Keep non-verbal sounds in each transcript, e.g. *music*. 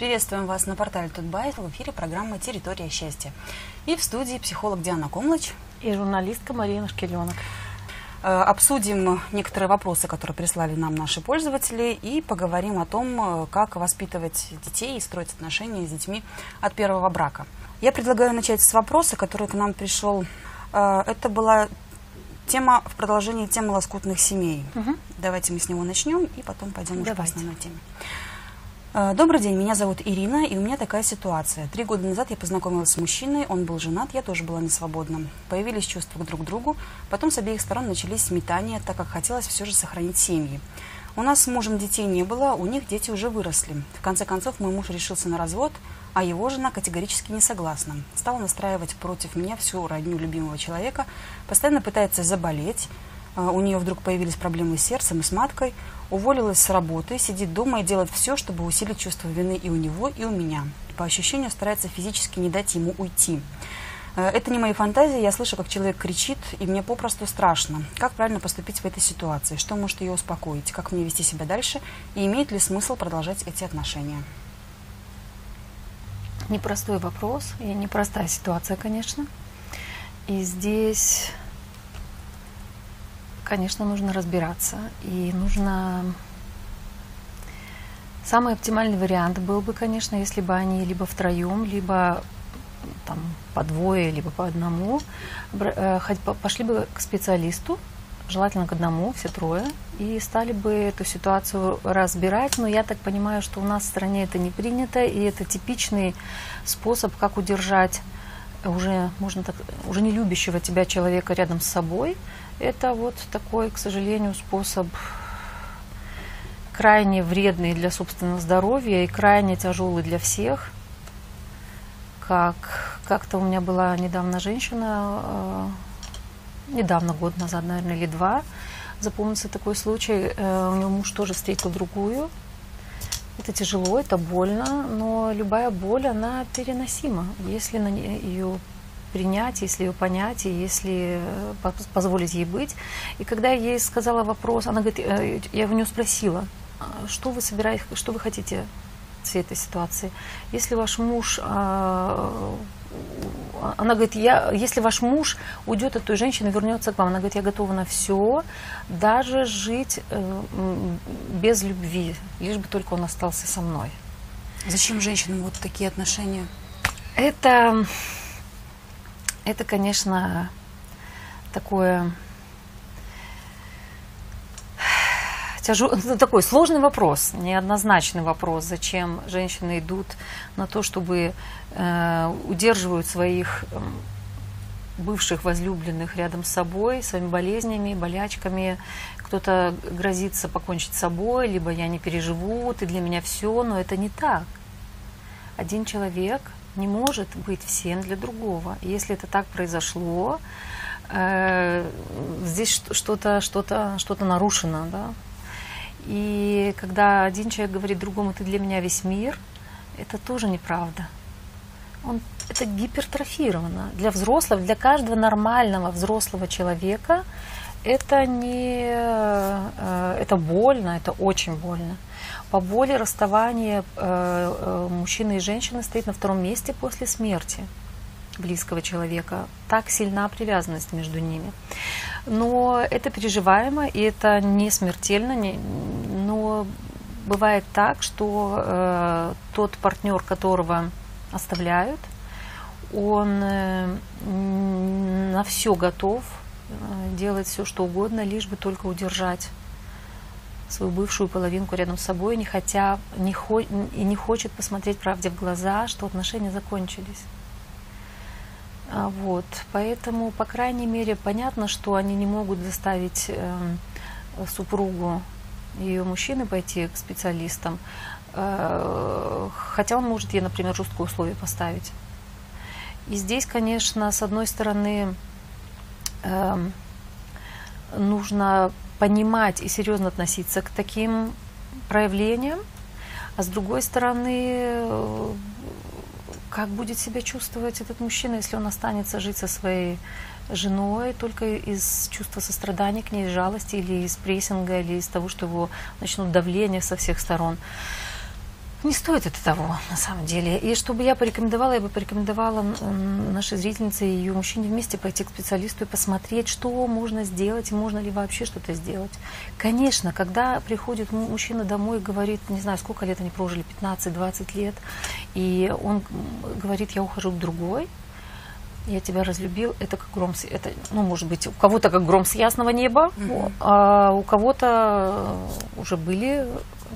Приветствуем вас на портале Тутбайт в эфире программы «Территория счастья». И в студии психолог Диана Комлыч. И журналистка Марина Шкеленок. Э, обсудим некоторые вопросы, которые прислали нам наши пользователи, и поговорим о том, э, как воспитывать детей и строить отношения с детьми от первого брака. Я предлагаю начать с вопроса, который к нам пришел. Э, это была тема в продолжении темы лоскутных семей. Угу. Давайте мы с него начнем и потом пойдем уже по основной теме. Э, добрый день, меня зовут Ирина, и у меня такая ситуация. Три года назад я познакомилась с мужчиной, он был женат, я тоже была несвободна. Появились чувства друг к другу, потом с обеих сторон начались метания, так как хотелось все же сохранить семьи. У нас с мужем детей не было, у них дети уже выросли. В конце концов, мой муж решился на развод, а его жена категорически не согласна. Стала настраивать против меня всю родню любимого человека, постоянно пытается заболеть, у нее вдруг появились проблемы с сердцем и с маткой уволилась с работы, сидит дома и делает все, чтобы усилить чувство вины и у него, и у меня. По ощущению старается физически не дать ему уйти. Э, это не мои фантазии, я слышу, как человек кричит, и мне попросту страшно. Как правильно поступить в этой ситуации? Что может ее успокоить? Как мне вести себя дальше? И имеет ли смысл продолжать эти отношения? Непростой вопрос и непростая ситуация, конечно. И здесь конечно, нужно разбираться. И нужно... Самый оптимальный вариант был бы, конечно, если бы они либо втроем, либо там, по двое, либо по одному, э, пошли бы к специалисту, желательно к одному, все трое, и стали бы эту ситуацию разбирать. Но я так понимаю, что у нас в стране это не принято, и это типичный способ, как удержать уже, можно так, уже не любящего тебя человека рядом с собой, это вот такой, к сожалению, способ крайне вредный для собственного здоровья и крайне тяжелый для всех. Как как-то у меня была недавно женщина, э, недавно, год назад, наверное, или два, запомнился такой случай, э, у него муж тоже встретил другую. Это тяжело, это больно, но любая боль, она переносима, если на ее принять, если ее понять, и если э, позволить ей быть. И когда я ей сказала вопрос, она говорит, э, я у нее спросила, «А что вы собираетесь, что вы хотите всей этой ситуации? Если ваш муж, а, она говорит, я, если ваш муж уйдет от той женщины, вернется к вам, она говорит, я готова на все, даже жить э, без любви, лишь бы только он остался со мной. Зачем женщинам вот такие отношения? Это это, конечно, такое тяжелый, *laughs* ну, такой сложный вопрос, неоднозначный вопрос, зачем женщины идут на то, чтобы э, удерживают своих э, бывших возлюбленных рядом с собой, своими болезнями, болячками. Кто-то грозится покончить с собой, либо я не переживу, ты для меня все, но это не так. Один человек – не может быть всем для другого. Если это так произошло, э, здесь что-то что-то что-то нарушено, да. И когда один человек говорит другому, ты для меня весь мир, это тоже неправда. Он, это гипертрофировано. Для взрослого, для каждого нормального взрослого человека это не, э, это больно, это очень больно. По боли расставание э, э, мужчины и женщины стоит на втором месте после смерти близкого человека. Так сильна привязанность между ними. Но это переживаемо, и это не смертельно, не, но бывает так, что э, тот партнер, которого оставляют, он э, на все готов э, делать все, что угодно, лишь бы только удержать свою бывшую половинку рядом с собой, не хотя, не хо, и не хочет посмотреть правде в глаза, что отношения закончились. А, вот, поэтому, по крайней мере, понятно, что они не могут заставить э, супругу ее мужчины пойти к специалистам, э, хотя он может ей, например, жесткие условия поставить. И здесь, конечно, с одной стороны, э, нужно понимать и серьезно относиться к таким проявлениям, а с другой стороны, как будет себя чувствовать этот мужчина, если он останется жить со своей женой только из чувства сострадания к ней, жалости или из прессинга, или из того, что его начнут давление со всех сторон. Не стоит это того, на самом деле. И чтобы я порекомендовала, я бы порекомендовала нашей зрительнице и ее мужчине вместе пойти к специалисту и посмотреть, что можно сделать, и можно ли вообще что-то сделать. Конечно, когда приходит мужчина домой и говорит, не знаю, сколько лет они прожили, 15-20 лет, и он говорит, я ухожу к другой, я тебя разлюбил, это как гром, с, это, ну, может быть, у кого-то как гром с ясного неба, mm-hmm. а у кого-то уже были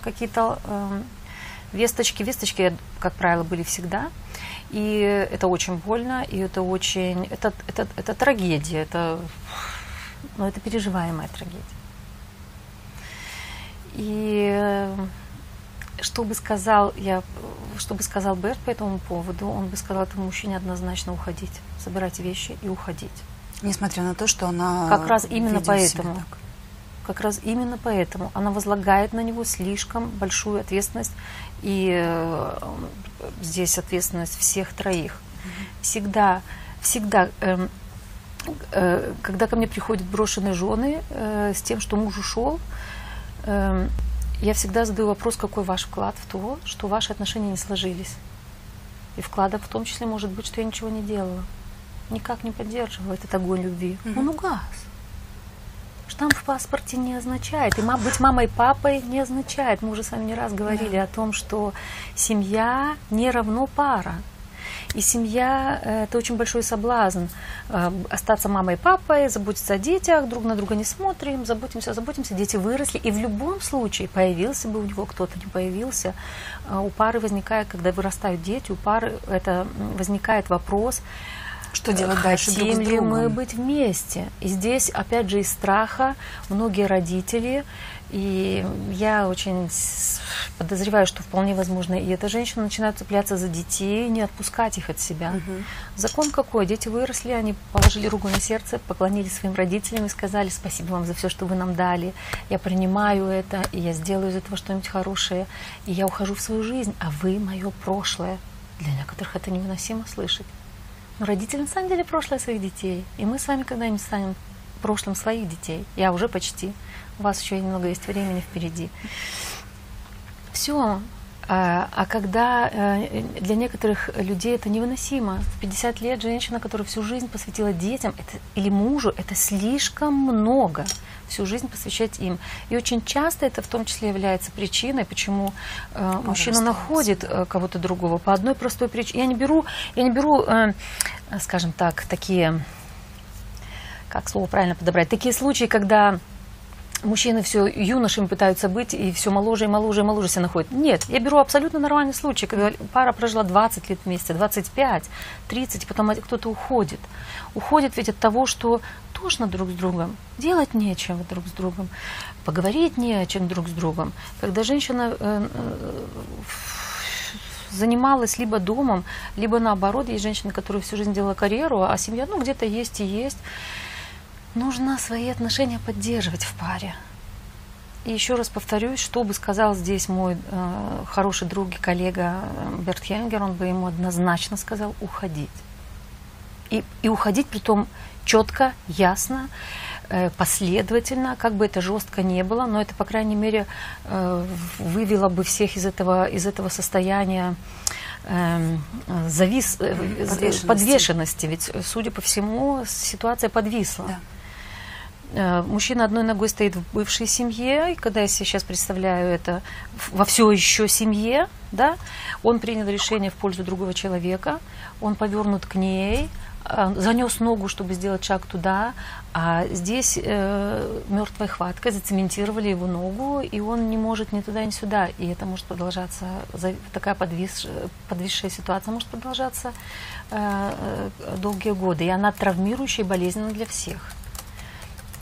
какие-то э, Весточки, весточки, как правило, были всегда. И это очень больно, и это очень... Это, это, это трагедия, это, ну, это переживаемая трагедия. И что бы сказал я, что бы сказал Берт по этому поводу, он бы сказал этому мужчине однозначно уходить, собирать вещи и уходить. Несмотря на то, что она как раз именно поэтому, как раз именно поэтому она возлагает на него слишком большую ответственность и э, здесь ответственность всех троих. Всегда, всегда, э, э, когда ко мне приходят брошенные жены э, с тем, что муж ушел, э, я всегда задаю вопрос, какой ваш вклад в то, что ваши отношения не сложились. И вкладом в том числе может быть, что я ничего не делала. Никак не поддерживала этот огонь любви. Mm-hmm. Он угас штамп в паспорте не означает. И быть мамой и папой не означает. Мы уже с вами не раз говорили да. о том, что семья не равно пара. И семья э, – это очень большой соблазн. Э, остаться мамой и папой, заботиться о детях, друг на друга не смотрим, заботимся, заботимся. Дети выросли. И в любом случае, появился бы у него кто-то, не появился, э, у пары возникает, когда вырастают дети, у пары это возникает вопрос – что делать дальше Хотим друг с ли мы быть вместе? И здесь, опять же, из страха многие родители, и я очень подозреваю, что вполне возможно, и эта женщина начинает цепляться за детей, не отпускать их от себя. Угу. Закон какой? Дети выросли, они положили руку на сердце, поклонились своим родителям и сказали спасибо вам за все, что вы нам дали. Я принимаю это, и я сделаю из этого что-нибудь хорошее, и я ухожу в свою жизнь, а вы мое прошлое. Для некоторых это невыносимо слышать. Родители на самом деле прошлое своих детей. И мы с вами когда-нибудь станем прошлым своих детей. Я уже почти. У вас еще немного есть времени впереди. Все. А, а когда э, для некоторых людей это невыносимо, в 50 лет женщина, которая всю жизнь посвятила детям это, или мужу, это слишком много всю жизнь посвящать им. И очень часто это в том числе является причиной, почему э, мужчина находит э, кого-то другого по одной простой причине. Я не беру, я не беру, э, скажем так, такие, как слово правильно подобрать, такие случаи, когда мужчины все юношами пытаются быть и все моложе и моложе и моложе себя находят. Нет, я беру абсолютно нормальный случай, когда пара прожила 20 лет вместе, 25, 30, потом кто-то уходит. Уходит ведь от того, что тошно друг с другом, делать нечего друг с другом, поговорить не о чем друг с другом. Когда женщина э, э, занималась либо домом, либо наоборот, есть женщины, которые всю жизнь делала карьеру, а семья, ну, где-то есть и есть. Нужно свои отношения поддерживать в паре. И еще раз повторюсь, что бы сказал здесь мой э, хороший друг и коллега э, Берт Хенгер, он бы ему однозначно сказал уходить. И, и уходить при том четко, ясно, э, последовательно, как бы это жестко не было, но это, по крайней мере, э, вывело бы всех из этого, из этого состояния Эм, завис, э, подвешенности. подвешенности. Ведь, судя по всему, ситуация подвисла. Да. Мужчина одной ногой стоит в бывшей семье, и когда я сейчас представляю это во все еще семье, да, он принял решение в пользу другого человека, он повернут к ней, занес ногу, чтобы сделать шаг туда, а здесь э, мертвой хваткой зацементировали его ногу, и он не может ни туда, ни сюда. И это может продолжаться, такая подвис, подвисшая ситуация может продолжаться э, долгие годы. И она травмирующая и болезненна для всех.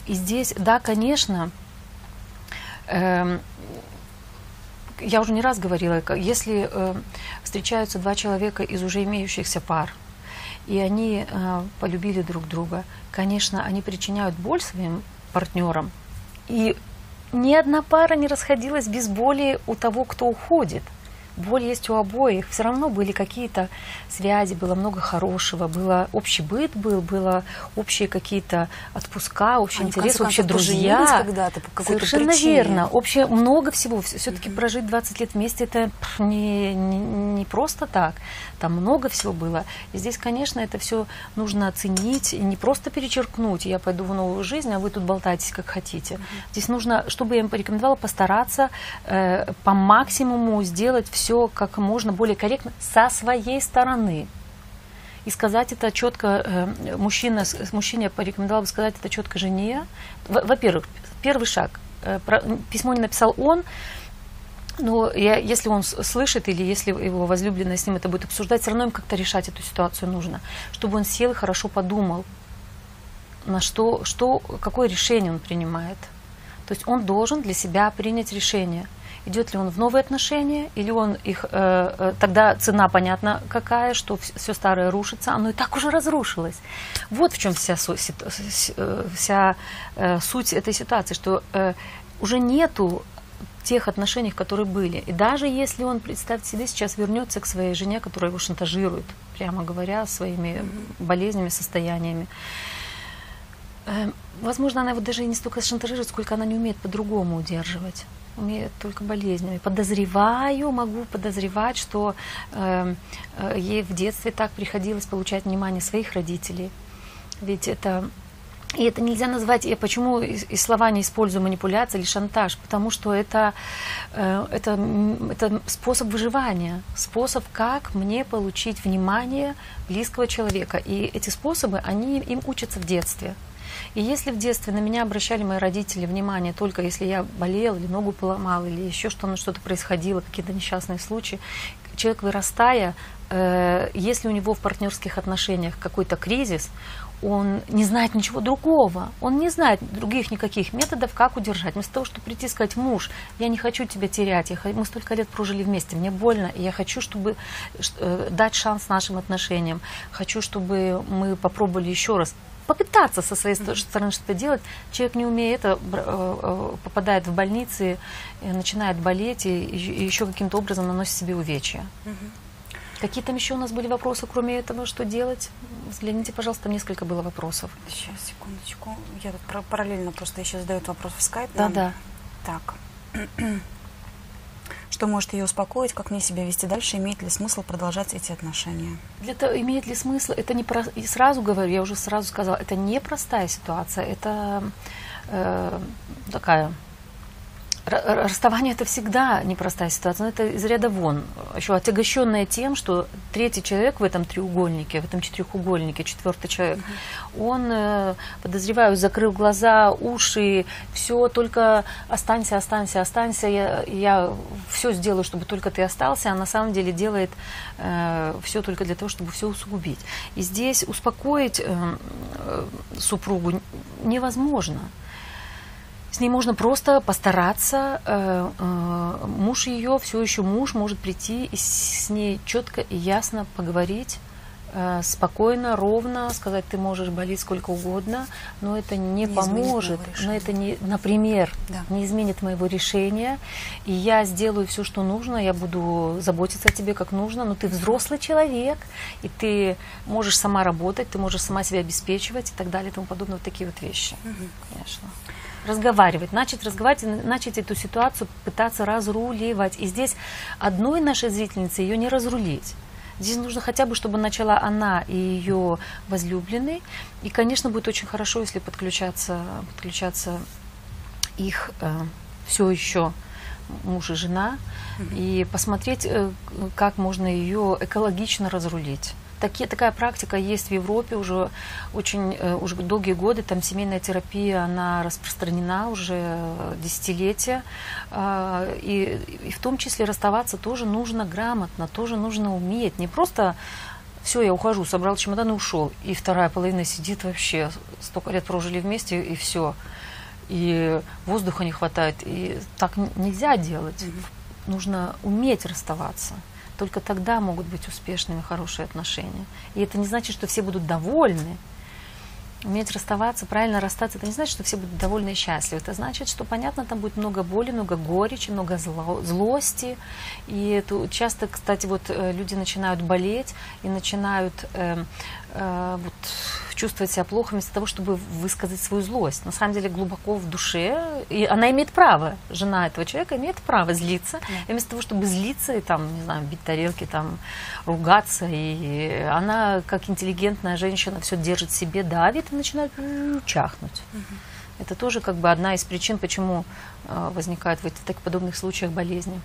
И здесь, да, конечно, э, я уже не раз говорила, если э, встречаются два человека из уже имеющихся пар, и они э, полюбили друг друга, конечно, они причиняют боль своим партнерам. И ни одна пара не расходилась без боли у того, кто уходит. Боль есть у обоих. Все равно были какие-то связи, было много хорошего, было общий быт был, было общие какие-то отпуска, общий Они, интерес, в конце общие друзья. когда-то по Совершенно причине. верно. Общее много всего. Все-таки прожить 20 лет вместе это не, не, не просто так. Там много всего было. И здесь, конечно, это все нужно оценить и не просто перечеркнуть. Я пойду в новую жизнь, а вы тут болтаетесь как хотите. Здесь нужно, чтобы я им порекомендовала, постараться э, по максимуму сделать все как можно более корректно со своей стороны. И сказать это четко, э, мужчина, мужчине порекомендовала бы сказать это четко жене. Во- Во-первых, первый шаг. Э, Письмо не написал он, но я, если он слышит или если его возлюбленная с ним это будет обсуждать, все равно им как-то решать эту ситуацию нужно. Чтобы он сел и хорошо подумал, на что, что, какое решение он принимает. То есть он должен для себя принять решение. Идет ли он в новые отношения, или он их, э, э, тогда цена понятна какая, что все старое рушится, оно и так уже разрушилось. Вот в чем вся, э, вся э, суть этой ситуации, что э, уже нету тех отношений, которые были. И даже если он, представьте себе, сейчас вернется к своей жене, которая его шантажирует, прямо говоря, своими болезнями, состояниями, Э, Возможно, она его даже не столько шантажирует, сколько она не умеет по-другому удерживать. Только болезнями. Подозреваю, могу подозревать, что э, э, ей в детстве так приходилось получать внимание своих родителей. Ведь это и это нельзя назвать, я почему и, слова не использую манипуляция или шантаж, потому что это, э, это, это способ выживания, способ, как мне получить внимание близкого человека. И эти способы, они им учатся в детстве. И если в детстве на меня обращали мои родители внимание только если я болел или ногу поломал, или еще что-то, что-то происходило, какие-то несчастные случаи, человек вырастая, э, если у него в партнерских отношениях какой-то кризис, он не знает ничего другого, он не знает других никаких методов, как удержать. Вместо того, чтобы прийти и сказать, муж, я не хочу тебя терять, я, мы столько лет прожили вместе, мне больно, и я хочу, чтобы э, дать шанс нашим отношениям, хочу, чтобы мы попробовали еще раз попытаться со своей ст- стороны что-то делать. Человек, не умея это, э, э, попадает в больницы, э, начинает болеть и, и еще каким-то образом наносит себе увечья. Какие там еще у нас были вопросы, кроме этого, что делать? Взгляните, пожалуйста, там несколько было вопросов. Сейчас, секундочку. Я тут пар- параллельно просто еще задают вопрос в скайп. Да, нам. да. Так. Что может ее успокоить, как мне себя вести дальше, имеет ли смысл продолжать эти отношения? Для того, имеет ли смысл? Это не про... И сразу говорю, я уже сразу сказала, это непростая ситуация, это э, такая Расставание это всегда непростая ситуация, но это из ряда вон. Еще отягощенная тем, что третий человек в этом треугольнике, в этом четырехугольнике, четвертый человек, он, э, подозреваю, закрыл глаза, уши, все, только останься, останься, останься, я, я все сделаю, чтобы только ты остался, а на самом деле делает все только для того, чтобы все усугубить. И здесь успокоить э, э, супругу невозможно. С ней можно просто постараться. э, э, Муж ее, все еще муж, может прийти и с ней четко и ясно поговорить, э, спокойно, ровно, сказать, ты можешь болеть сколько угодно, но это не, Не поможет, но это не, например, Да. не изменит моего решения, и я сделаю все, что нужно, я буду заботиться о тебе как нужно, но ты взрослый человек, и ты можешь сама работать, ты можешь сама себя обеспечивать и так далее и тому подобное, вот такие вот вещи, конечно. Разговаривать, начать разговаривать, начать эту ситуацию пытаться разруливать. И здесь одной нашей зрительнице ее не разрулить. Здесь нужно хотя бы, чтобы начала она и ее возлюбленный. И, конечно, будет очень хорошо, если подключаться, подключаться их все еще муж и жена, и посмотреть, э, как можно ее экологично разрулить. Такие, такая практика есть в Европе уже очень э, уже долгие годы. Там семейная терапия, она распространена уже десятилетия. А, И, и в том числе расставаться тоже нужно грамотно, тоже нужно уметь. Не просто все, я ухожу, собрал чемодан и ушел. И вторая половина сидит вообще, столько лет прожили вместе, и все. И воздуха не хватает. И так нельзя делать. Нужно уметь расставаться. Только тогда могут быть успешными хорошие отношения. И это не значит, что все будут довольны. Уметь расставаться, правильно расстаться, это не значит, что все будут довольны и счастливы. Это значит, что, понятно, там будет много боли, много горечи, много зло, злости. И это часто, кстати, вот э, люди начинают болеть и начинают э, э, вот, чувствовать себя плохо вместо того, чтобы высказать свою злость. На самом деле глубоко в душе, и она имеет право, жена этого человека имеет право злиться. И вместо того, чтобы злиться и там, не знаю, бить тарелки, там, ругаться, и она, как интеллигентная женщина, все держит в себе, давит и начинает чахнуть. Угу. Это тоже как бы одна из причин, почему э, возникают в этих подобных случаях болезни.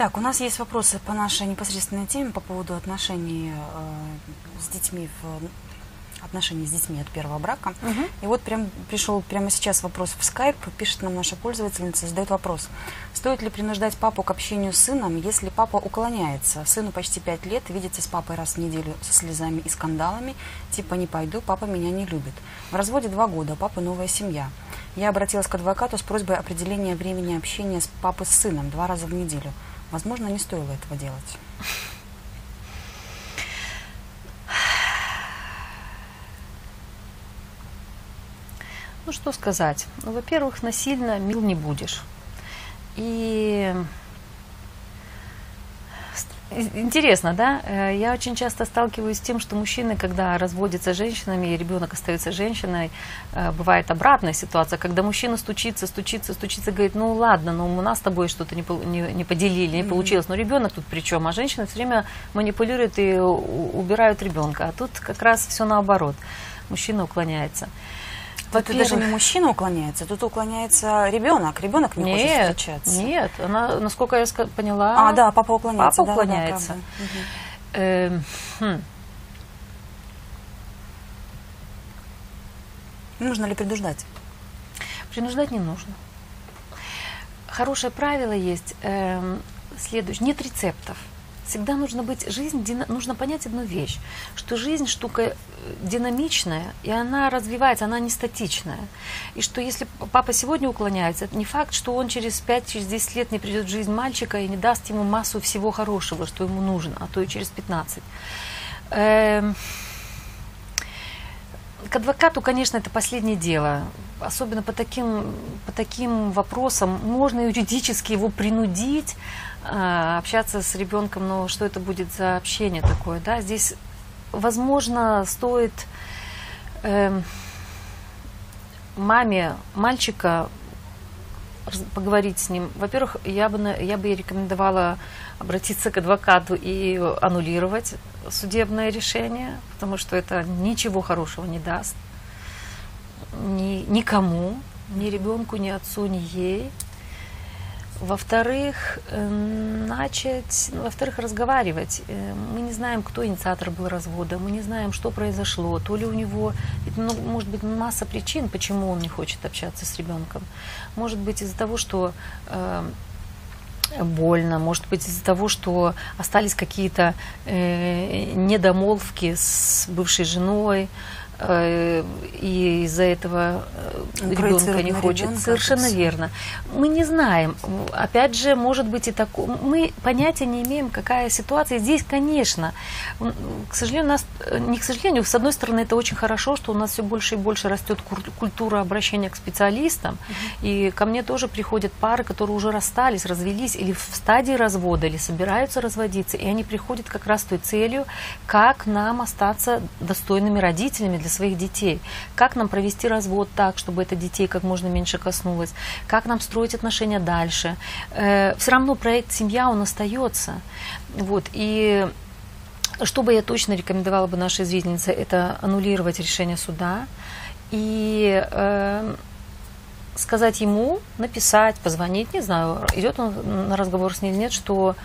Так, у нас есть вопросы по нашей непосредственной теме по поводу отношений э, с детьми в отношений с детьми от первого брака. Угу. И вот прям пришел прямо сейчас вопрос в скайп, пишет нам наша пользовательница, задает вопрос. Стоит ли принуждать папу к общению с сыном, если папа уклоняется? Сыну почти пять лет, видится с папой раз в неделю со слезами и скандалами, типа «не пойду, папа меня не любит». В разводе два года, у папы новая семья. Я обратилась к адвокату с просьбой определения времени общения с папой с сыном два раза в неделю. Возможно, не стоило этого делать. Ну, что сказать? Ну, во-первых, насильно мил не будешь. И Интересно, да? Э, я очень часто сталкиваюсь с тем, что мужчины, когда разводятся с женщинами, и ребенок остается женщиной, э, бывает обратная ситуация, когда мужчина стучится, стучится, стучится, говорит, ну ладно, ну у нас с тобой что-то не, не, не поделили, не получилось, но ребенок тут при чем? А женщина все время манипулирует и убирают ребенка. А тут как раз все наоборот. Мужчина уклоняется. Тут даже не мужчина уклоняется, тут уклоняется ребенок. Ребенок не нет, хочет встречаться. Нет, она, насколько я поняла. А, да, папа уклоняется. Папа да, уклоняется. Да, э, хм. Нужно ли принуждать? Принуждать не нужно. Хорошее правило есть. Э, следующее. Нет рецептов всегда нужно быть, жизнь, нужно понять одну вещь, что жизнь штука э, динамичная, и она развивается, она не статичная. И что если папа сегодня уклоняется, это не факт, что он через 5-10 через лет не придет в жизнь мальчика и не даст ему массу всего хорошего, что ему нужно, а то и через 15. Эм... К адвокату, конечно, это последнее дело. Особенно по таким, по таким вопросам. Можно юридически его принудить, а, общаться с ребенком, но что это будет за общение такое, да? Здесь, возможно, стоит э, маме мальчика поговорить с ним. Во-первых, я бы, я бы рекомендовала обратиться к адвокату и аннулировать судебное решение, потому что это ничего хорошего не даст ни, никому, ни ребенку, ни отцу, ни ей. Во-вторых, эм, начать, ну, во-вторых, разговаривать. Э, мы не знаем, кто инициатор был развода, мы не знаем, что произошло, то ли у него, ну, может быть, масса причин, почему он не хочет общаться с ребенком. Может быть, из-за того, что э, больно, может быть из-за того, что остались какие-то э, недомолвки с бывшей женой, Э, и из-за этого э, ребенка не хочет. Ребенка, Совершенно верно. Мы не знаем. Опять же, может быть и такое. Мы понятия не имеем, какая ситуация. Здесь, конечно, к сожалению, у нас, э, не к сожалению, с одной стороны, это очень хорошо, что у нас все больше и больше растет культура обращения к специалистам. Угу. И ко мне тоже приходят пары, которые уже расстались, развелись или в стадии развода, или собираются разводиться. И они приходят как раз с той целью, как нам остаться достойными родителями для своих детей. Как нам провести развод так, чтобы это детей как можно меньше коснулось? Как нам строить отношения дальше? Э, все равно проект «Семья», он остается. Вот, и что бы я точно рекомендовала бы нашей зрительнице, это аннулировать решение суда и э, сказать ему, написать, позвонить, не знаю, идет он на разговор с ней или нет, что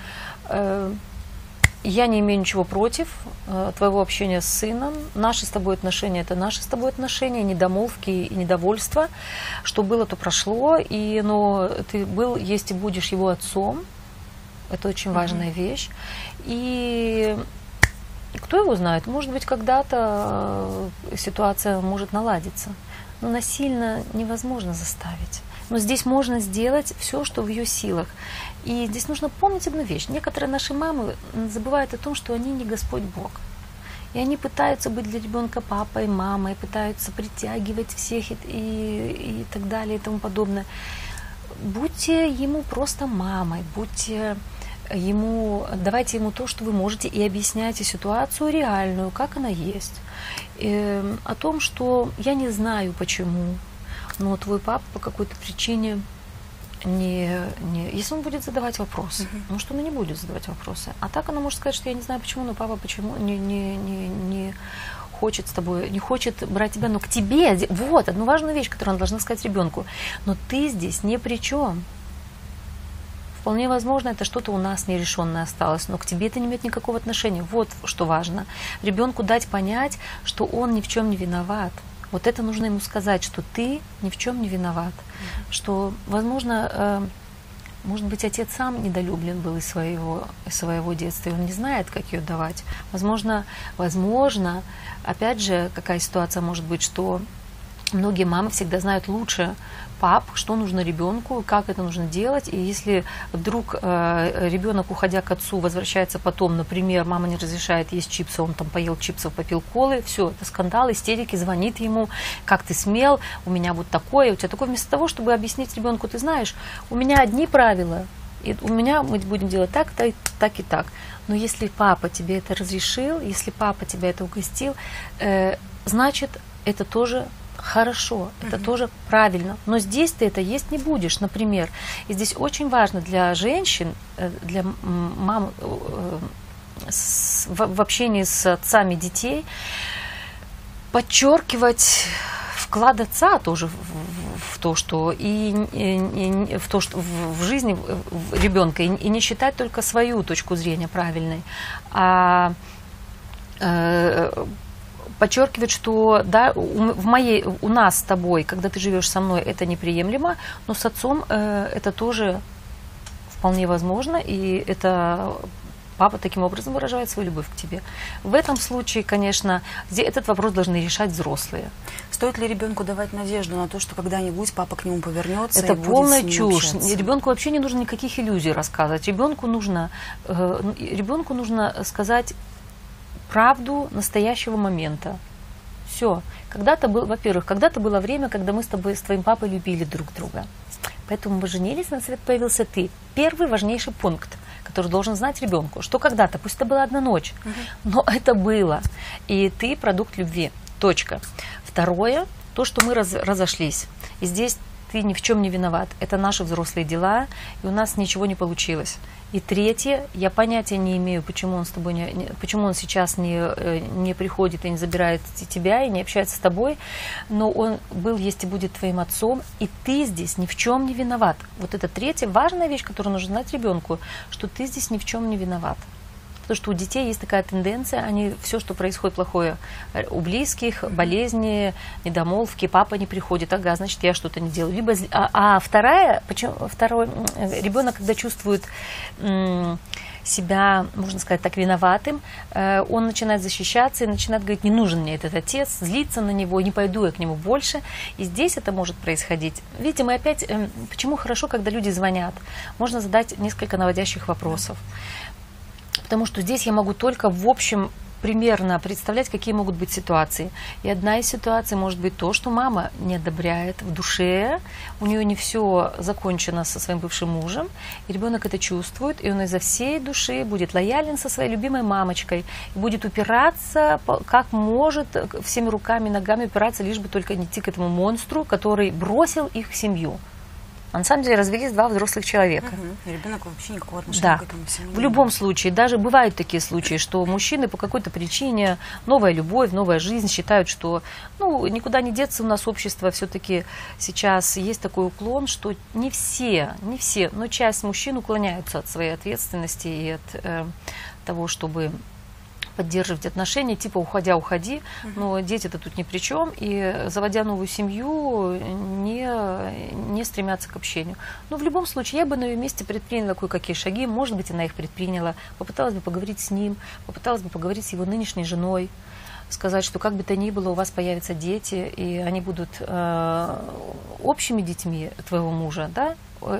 э, я не имею ничего против э, твоего общения с сыном. Наши с тобой отношения – это наши с тобой отношения, недомолвки и недовольство. Что было, то прошло. И, но ты был, есть и будешь его отцом. Это очень важная mm-hmm. вещь. И кто его знает, может быть, когда-то э, ситуация может наладиться. Но насильно невозможно заставить. Но здесь можно сделать все, что в ее силах. И здесь нужно помнить одну вещь. Некоторые наши мамы забывают о том, что они не Господь Бог. И они пытаются быть для ребенка папой, мамой, пытаются притягивать всех и, и, и так далее и тому подобное. Будьте ему просто мамой, будьте ему, давайте ему то, что вы можете, и объясняйте ситуацию реальную, как она есть. И, эм, о том, что я не знаю почему, но твой папа по какой-то причине не, не... Если он будет задавать вопросы, uh-huh. может, он и не будет задавать вопросы. А так она может сказать, что я не знаю почему, но папа почему не, не, не, не хочет с тобой, не хочет брать тебя, но к тебе, вот, одну важную вещь, которую она должна сказать ребенку, но ты здесь ни при чем. Вполне возможно, это что-то у нас нерешенное осталось, но к тебе это не имеет никакого отношения. Вот что важно. Ребенку дать понять, что он ни в чем не виноват. Вот это нужно ему сказать, что ты ни в чем не виноват. Mm-hmm. Что, возможно, э, может быть, отец сам недолюблен был из своего, из своего детства, и он не знает, как ее давать. Возможно, возможно, опять же, какая ситуация может быть, что многие мамы всегда знают лучше пап, что нужно ребенку, как это нужно делать. И если вдруг э, ребенок, уходя к отцу, возвращается потом, например, мама не разрешает есть чипсы, он там поел чипсов, попил колы, все, это скандал, истерики, звонит ему, как ты смел, у меня вот такое, у тебя такое. Вместо того, чтобы объяснить ребенку, ты знаешь, у меня одни правила, и у меня мы будем делать так, так, так и так. Но если папа тебе это разрешил, если папа тебя это угостил, э, значит, это тоже хорошо, это угу. тоже правильно. Но здесь ты это есть не будешь, например. И здесь очень важно для женщин, э, для мам э, в общении с отцами детей подчеркивать вклад отца тоже в, в то, что и, и, и в то, что в, в жизни ребенка и, и не считать только свою точку зрения правильной, а э, подчеркивает, что да, в моей, у нас с тобой, когда ты живешь со мной, это неприемлемо, но с отцом э, это тоже вполне возможно, и это папа таким образом выражает свою любовь к тебе. В этом случае, конечно, этот вопрос должны решать взрослые. Стоит ли ребенку давать надежду на то, что когда-нибудь папа к нему повернется? Это полная чушь. Общаться? Ребенку вообще не нужно никаких иллюзий рассказывать. Ребенку нужно, э, ребенку нужно сказать правду настоящего момента. Все. Когда-то был, во-первых, когда-то было время, когда мы с тобой, с твоим папой любили друг друга. Поэтому мы женились, на свет появился ты. Первый важнейший пункт, который должен знать ребенку, что когда-то, пусть это была одна ночь, угу. но это было. И ты продукт любви. Точка. Второе, то, что мы раз, разошлись. И здесь ты ни в чем не виноват. Это наши взрослые дела, и у нас ничего не получилось. И третье, я понятия не имею, почему он с тобой не, почему он сейчас не, э, не приходит и не забирает тебя и не общается с тобой, но он был, есть и будет твоим отцом, и ты здесь ни в чем не виноват. Вот это третья важная вещь, которую нужно знать ребенку, что ты здесь ни в чем не виноват. Потому что у детей есть такая тенденция, они все, что происходит плохое э, у близких, болезни, недомолвки, папа не приходит, ага, значит, я что-то не делаю. Либо, а, а вторая, почему, второй, ребенок, когда чувствует себя, можно сказать, так виноватым, э, он начинает защищаться и начинает говорить, не нужен мне этот отец, злиться на него, не пойду я к нему больше. И здесь это может происходить. Видите, мы опять, эм, почему хорошо, когда люди звонят? Можно задать несколько наводящих вопросов потому что здесь я могу только в общем примерно представлять, какие могут быть ситуации. И одна из ситуаций может быть то, что мама не одобряет в душе, у нее не все закончено со своим бывшим мужем, и ребенок это чувствует, и он изо всей души будет лоялен со своей любимой мамочкой, и будет упираться, как может, всеми руками, ногами упираться, лишь бы только не идти к этому монстру, который бросил их семью. А на самом деле развелись два взрослых человека. Угу. И ребенок вообще никакого отношения да. к этому всему В любом случае, даже бывают такие случаи, что мужчины по какой-то причине, новая любовь, новая жизнь, считают, что ну, никуда не деться у нас общество все-таки сейчас есть такой уклон, что не все, не все, но часть мужчин уклоняются от своей ответственности и от э, того, чтобы поддерживать отношения, типа уходя, уходи, но дети-то тут ни при чем, и заводя новую семью, не, не стремятся к общению. Но в любом случае, я бы на ее месте предприняла кое-какие шаги, может быть, она их предприняла, попыталась бы поговорить с ним, попыталась бы поговорить с его нынешней женой, сказать, что как бы то ни было, у вас появятся дети, и они будут э, общими детьми твоего мужа, да,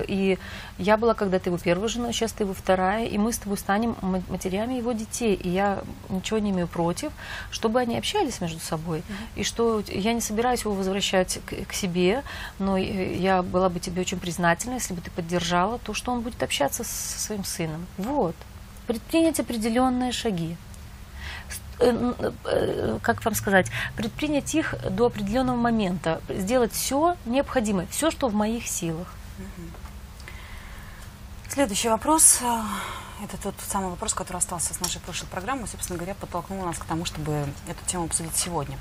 и я была когда-то его первой женой, сейчас ты его вторая, и мы с тобой станем матерями его детей. И я ничего не имею против, чтобы они общались между собой. Mm-hmm. И что я не собираюсь его возвращать к, к себе, но я была бы тебе очень признательна, если бы ты поддержала то, что он будет общаться со своим сыном. Вот. Предпринять определенные шаги. Э, э, как вам сказать, предпринять их до определенного момента, сделать все необходимое, все, что в моих силах. Следующий вопрос. Э, это тот самый вопрос, который остался с нашей прошлой программы, собственно говоря, подтолкнул нас к тому, чтобы эту тему обсудить сегодня.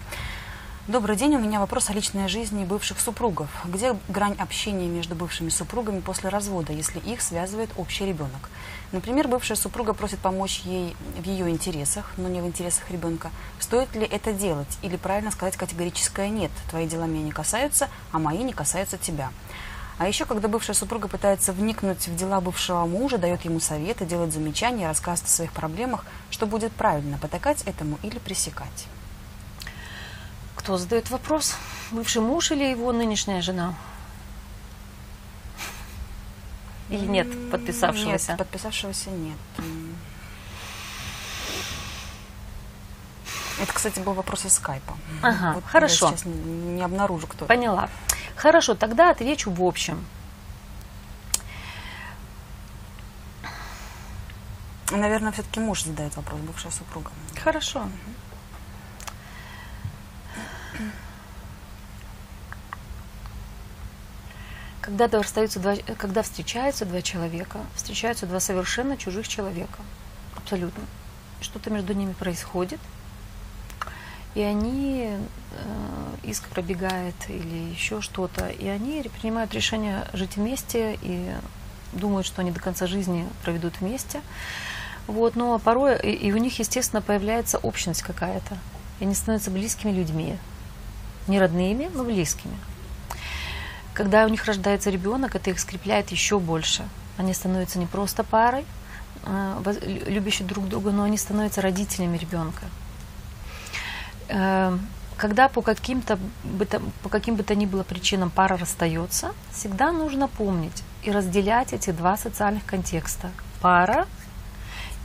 Добрый день, у меня вопрос о личной жизни бывших супругов. Где грань общения между бывшими супругами после развода, если их связывает общий ребенок? Например, бывшая супруга просит помочь ей в ее интересах, но не в интересах ребенка. Стоит ли это делать? Или правильно сказать категорическое «нет», твои дела меня не касаются, а мои не касаются тебя? А еще, когда бывшая супруга пытается вникнуть в дела бывшего мужа, дает ему советы, делает замечания, рассказывает о своих проблемах, что будет правильно, потакать этому или пресекать? Кто задает вопрос? Бывший муж или его нынешняя жена? Или нет подписавшегося? Нет, подписавшегося нет. Это, кстати, был вопрос из скайпа. Ага, вот хорошо. Я сейчас не, не обнаружу, кто. Поняла. Хорошо, тогда отвечу в общем. Наверное, все-таки муж задает вопрос, бывшая супруга. Хорошо. Угу. Когда, расстаются два, когда встречаются два человека, встречаются два совершенно чужих человека, абсолютно. Что-то между ними происходит, и они, э, иск пробегает или еще что-то, и они принимают решение жить вместе и думают, что они до конца жизни проведут вместе. Вот, но порой и, и у них, естественно, появляется общность какая-то. И они становятся близкими людьми. Не родными, но близкими. Когда у них рождается ребенок, это их скрепляет еще больше. Они становятся не просто парой, а, любящей друг друга, но они становятся родителями ребенка. Э, когда по каким-то по каким бы то ни было причинам пара расстается, всегда нужно помнить и разделять эти два социальных контекста: пара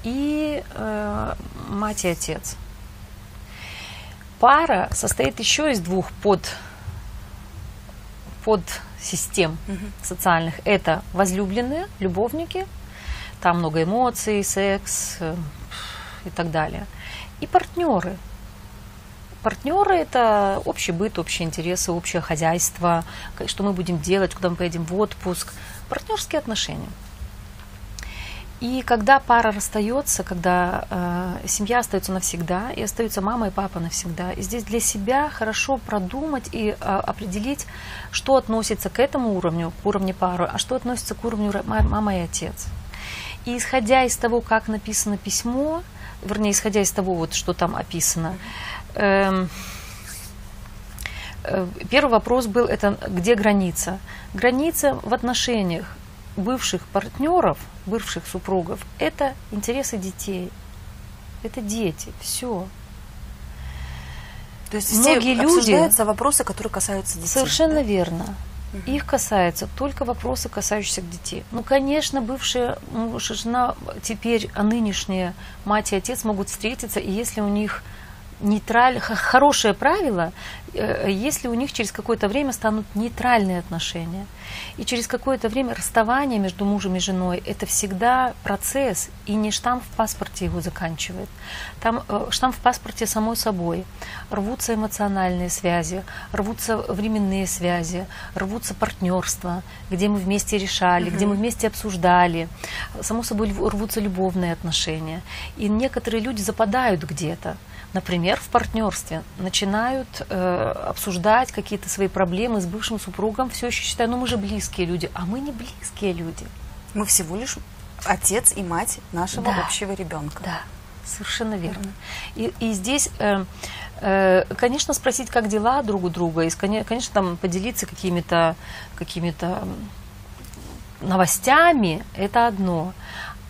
и э, мать и отец. Пара состоит еще из двух под под систем угу. социальных. Это возлюбленные, любовники, там много эмоций, секс э, и так далее. И партнеры. Партнеры – это общий быт, общие интересы, общее хозяйство, что мы будем делать, куда мы поедем в отпуск. Партнерские отношения – и когда пара расстается, когда э, семья остается навсегда, и остаются мама и папа навсегда, и здесь для себя хорошо продумать и э, определить, что относится к этому уровню, к уровню пары, а что относится к уровню мама и отец. И исходя из того, как написано письмо, вернее, исходя из того, вот, что там описано, э, первый вопрос был, это где граница? Граница в отношениях бывших партнеров, бывших супругов, это интересы детей. Это дети, все. То есть многие люди вопросы, которые касаются детей. Совершенно да? верно. Угу. Их касаются только вопросы, касающиеся детей. Ну, конечно, бывшая муж и жена теперь, а нынешняя мать и отец могут встретиться, и если у них нейтраль, хорошее правило, э, если у них через какое-то время станут нейтральные отношения. И через какое-то время расставание между мужем и женой – это всегда процесс, и не штамп в паспорте его заканчивает. Там э, штамп в паспорте самой собой. Рвутся эмоциональные связи, рвутся временные связи, рвутся партнерства, где мы вместе решали, угу. где мы вместе обсуждали. Само собой рвутся любовные отношения. И некоторые люди западают где-то например, в партнерстве начинают э, обсуждать какие-то свои проблемы с бывшим супругом, все еще считая, ну мы же близкие люди, а мы не близкие люди. Мы всего лишь отец и мать нашего да. общего ребенка. Да, совершенно верно. И, и здесь, э, э, конечно, спросить, как дела друг у друга, и, конечно, там поделиться какими-то какими-то новостями, это одно.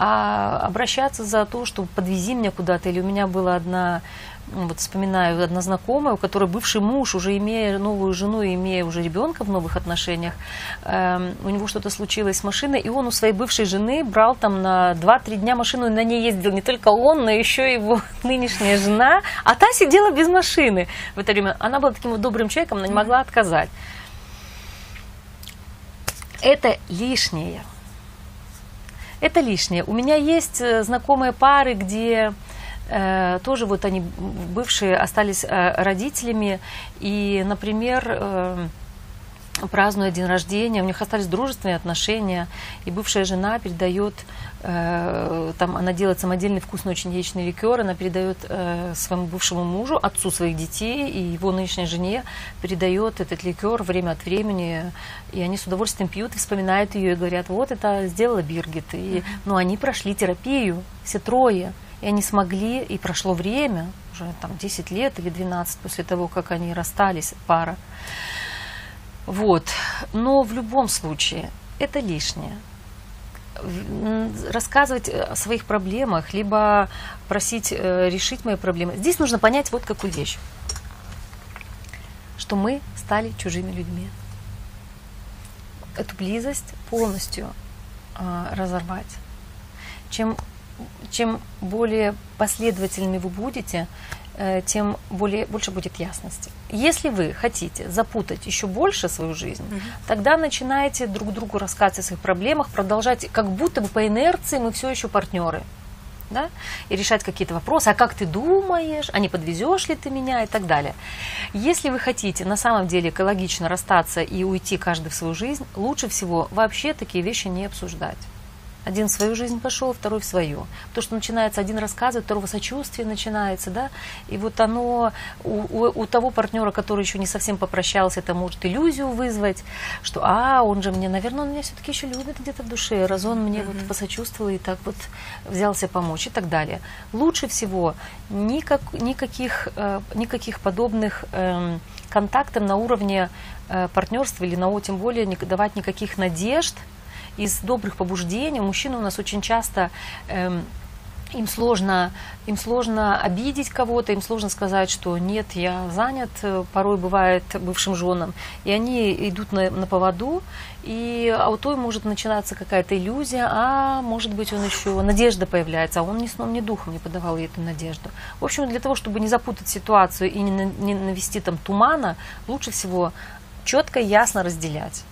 А обращаться за то, что подвези меня куда-то, или у меня была одна вот вспоминаю одна знакомая, у которой бывший муж, уже имея новую жену имея уже ребенка в новых отношениях, э, у него что-то случилось с машиной, и он у своей бывшей жены брал там на 2-3 дня машину, и на ней ездил не только он, но еще его *laughs* нынешняя жена, а та сидела без машины в это время. Она была таким вот добрым человеком, она не могла отказать. Это лишнее. Это лишнее. У меня есть э, знакомые пары, где тоже вот они бывшие остались э, родителями, и, например, э, празднуя день рождения, у них остались дружественные отношения, и бывшая жена передает, э, там она делает самодельный вкусный очень яичный ликер, она передает э, своему бывшему мужу, отцу своих детей и его нынешней жене, передает этот ликер время от времени, и они с удовольствием пьют и вспоминают ее и говорят, вот это сделала Биргит, и, ну, они прошли терапию, все трое, и они смогли, и прошло время, уже там 10 лет или 12 после того, как они расстались, пара, вот. Но в любом случае это лишнее. Рассказывать о своих проблемах, либо просить э, решить мои проблемы. Здесь нужно понять вот какую вещь. Что мы стали чужими людьми. Эту близость полностью э, разорвать. Чем, чем более последовательными вы будете, Э, тем более, больше будет ясности. Если вы хотите запутать еще больше свою жизнь, угу. тогда начинаете друг другу рассказывать о своих проблемах, продолжать, как будто бы по инерции мы все еще партнеры. Да? И решать какие-то вопросы, а как ты думаешь, а не подвезешь ли ты меня и так далее. Если вы хотите на самом деле экологично расстаться и уйти каждый в свою жизнь, лучше всего вообще такие вещи не обсуждать. Один в свою жизнь пошел, второй в свою. То, что начинается один рассказывает, второго сочувствие начинается, да, и вот оно у, у, у того партнера, который еще не совсем попрощался, это может иллюзию вызвать, что, а, он же мне, наверное, он меня все-таки еще любит где-то в душе, раз он мне mm-hmm. вот посочувствовал и так вот взялся помочь и так далее. Лучше всего никак, никаких, э, никаких подобных э, контактов на уровне э, партнерства или на, тем более не давать никаких надежд, из добрых побуждений. Мужчины у нас очень часто эм, им сложно, им сложно обидеть кого-то, им сложно сказать, что нет, я занят, порой бывает бывшим женам. И они идут на, на поводу, и а у той может начинаться какая-то иллюзия, а может быть он еще, надежда появляется, а он ни сном, ни духом не подавал ей эту надежду. В общем, для того, чтобы не запутать ситуацию и не, не навести там тумана, лучше всего четко и ясно разделять.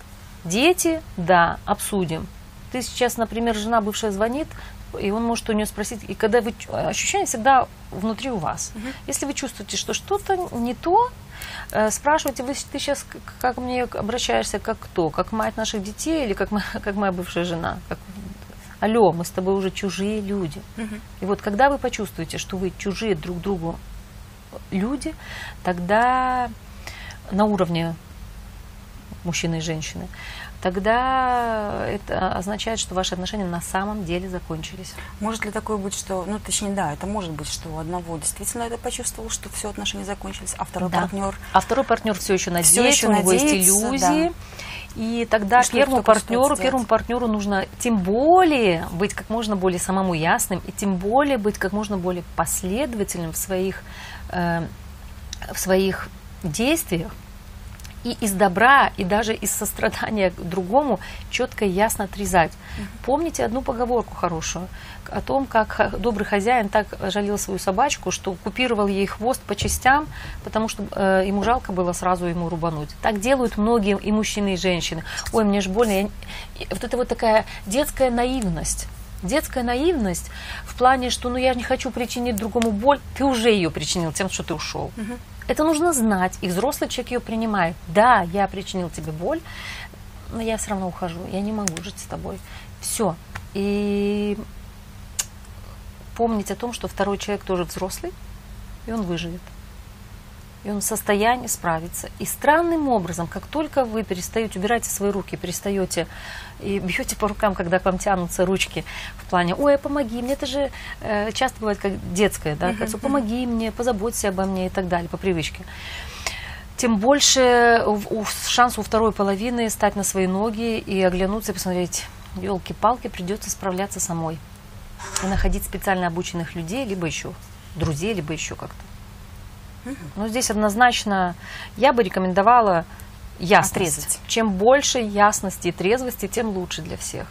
Дети, да, обсудим. Ты сейчас, например, жена бывшая звонит, и он может у нее спросить, и когда вы ощущение всегда внутри у вас. Угу. Если вы чувствуете, что что-то не то, э, спрашивайте, вы ты сейчас как мне обращаешься, как кто, как мать наших детей или как, *laughs* как моя бывшая жена? Как, алло, мы с тобой уже чужие люди. Угу. И вот когда вы почувствуете, что вы чужие друг другу люди, тогда на уровне мужчины и женщины, тогда это означает, что ваши отношения на самом деле закончились. Может ли такое быть, что, ну, точнее, да, это может быть, что у одного действительно это почувствовал, что все отношения закончились, а второй да. партнер... А второй партнер все еще надеется, все еще у него есть иллюзии. Да. И тогда и первому партнеру, первому партнеру нужно тем более быть как можно более самому ясным и тем более быть как можно более последовательным в своих, э, в своих действиях, и из добра, и даже из сострадания к другому четко и ясно отрезать. Угу. Помните одну поговорку хорошую о том, как добрый хозяин так жалел свою собачку, что купировал ей хвост по частям, потому что э, ему жалко было сразу ему рубануть. Так делают многие и мужчины, и женщины. Ой, мне же больно. Я... Вот это вот такая детская наивность. Детская наивность в плане, что ну я не хочу причинить другому боль, ты уже ее причинил тем, что ты ушел. Угу. Это нужно знать, и взрослый человек ее принимает. Да, я причинил тебе боль, но я все равно ухожу, я не могу жить с тобой. Все. И помнить о том, что второй человек тоже взрослый, и он выживет и он в состоянии справиться. И странным образом, как только вы перестаете, убираете свои руки, перестаете и бьете по рукам, когда к вам тянутся ручки в плане, ой, помоги мне, это же э, часто бывает как детское, да, uh-huh, помоги мне, позаботься обо мне и так далее, по привычке. Тем больше шанс у второй половины стать на свои ноги и оглянуться и посмотреть, елки-палки, придется справляться самой. И находить специально обученных людей, либо еще друзей, либо еще как-то. Но здесь однозначно я бы рекомендовала ясность. Отрезать. Чем больше ясности и трезвости, тем лучше для всех.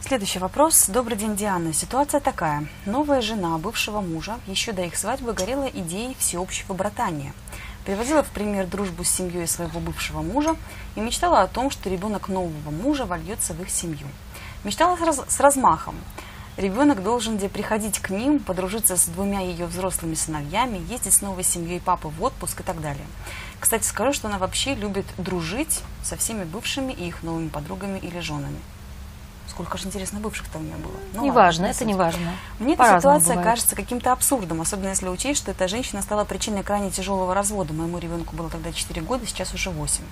Следующий вопрос. Добрый день, Диана. Ситуация такая. Новая жена бывшего мужа еще до их свадьбы горела идеей всеобщего братания. Приводила в пример дружбу с семьей своего бывшего мужа и мечтала о том, что ребенок нового мужа вольется в их семью. Мечтала с размахом. Ребенок должен где приходить к ним, подружиться с двумя ее взрослыми сыновьями, ездить с новой семьей папы в отпуск и так далее. Кстати, скажу, что она вообще любит дружить со всеми бывшими и их новыми подругами или женами. Сколько же, интересно, бывших-то у меня было. Ну неважно, не это суть. не важно. Мне эта ситуация бывает. кажется каким-то абсурдом, особенно если учесть, что эта женщина стала причиной крайне тяжелого развода. Моему ребенку было тогда 4 года, сейчас уже 8.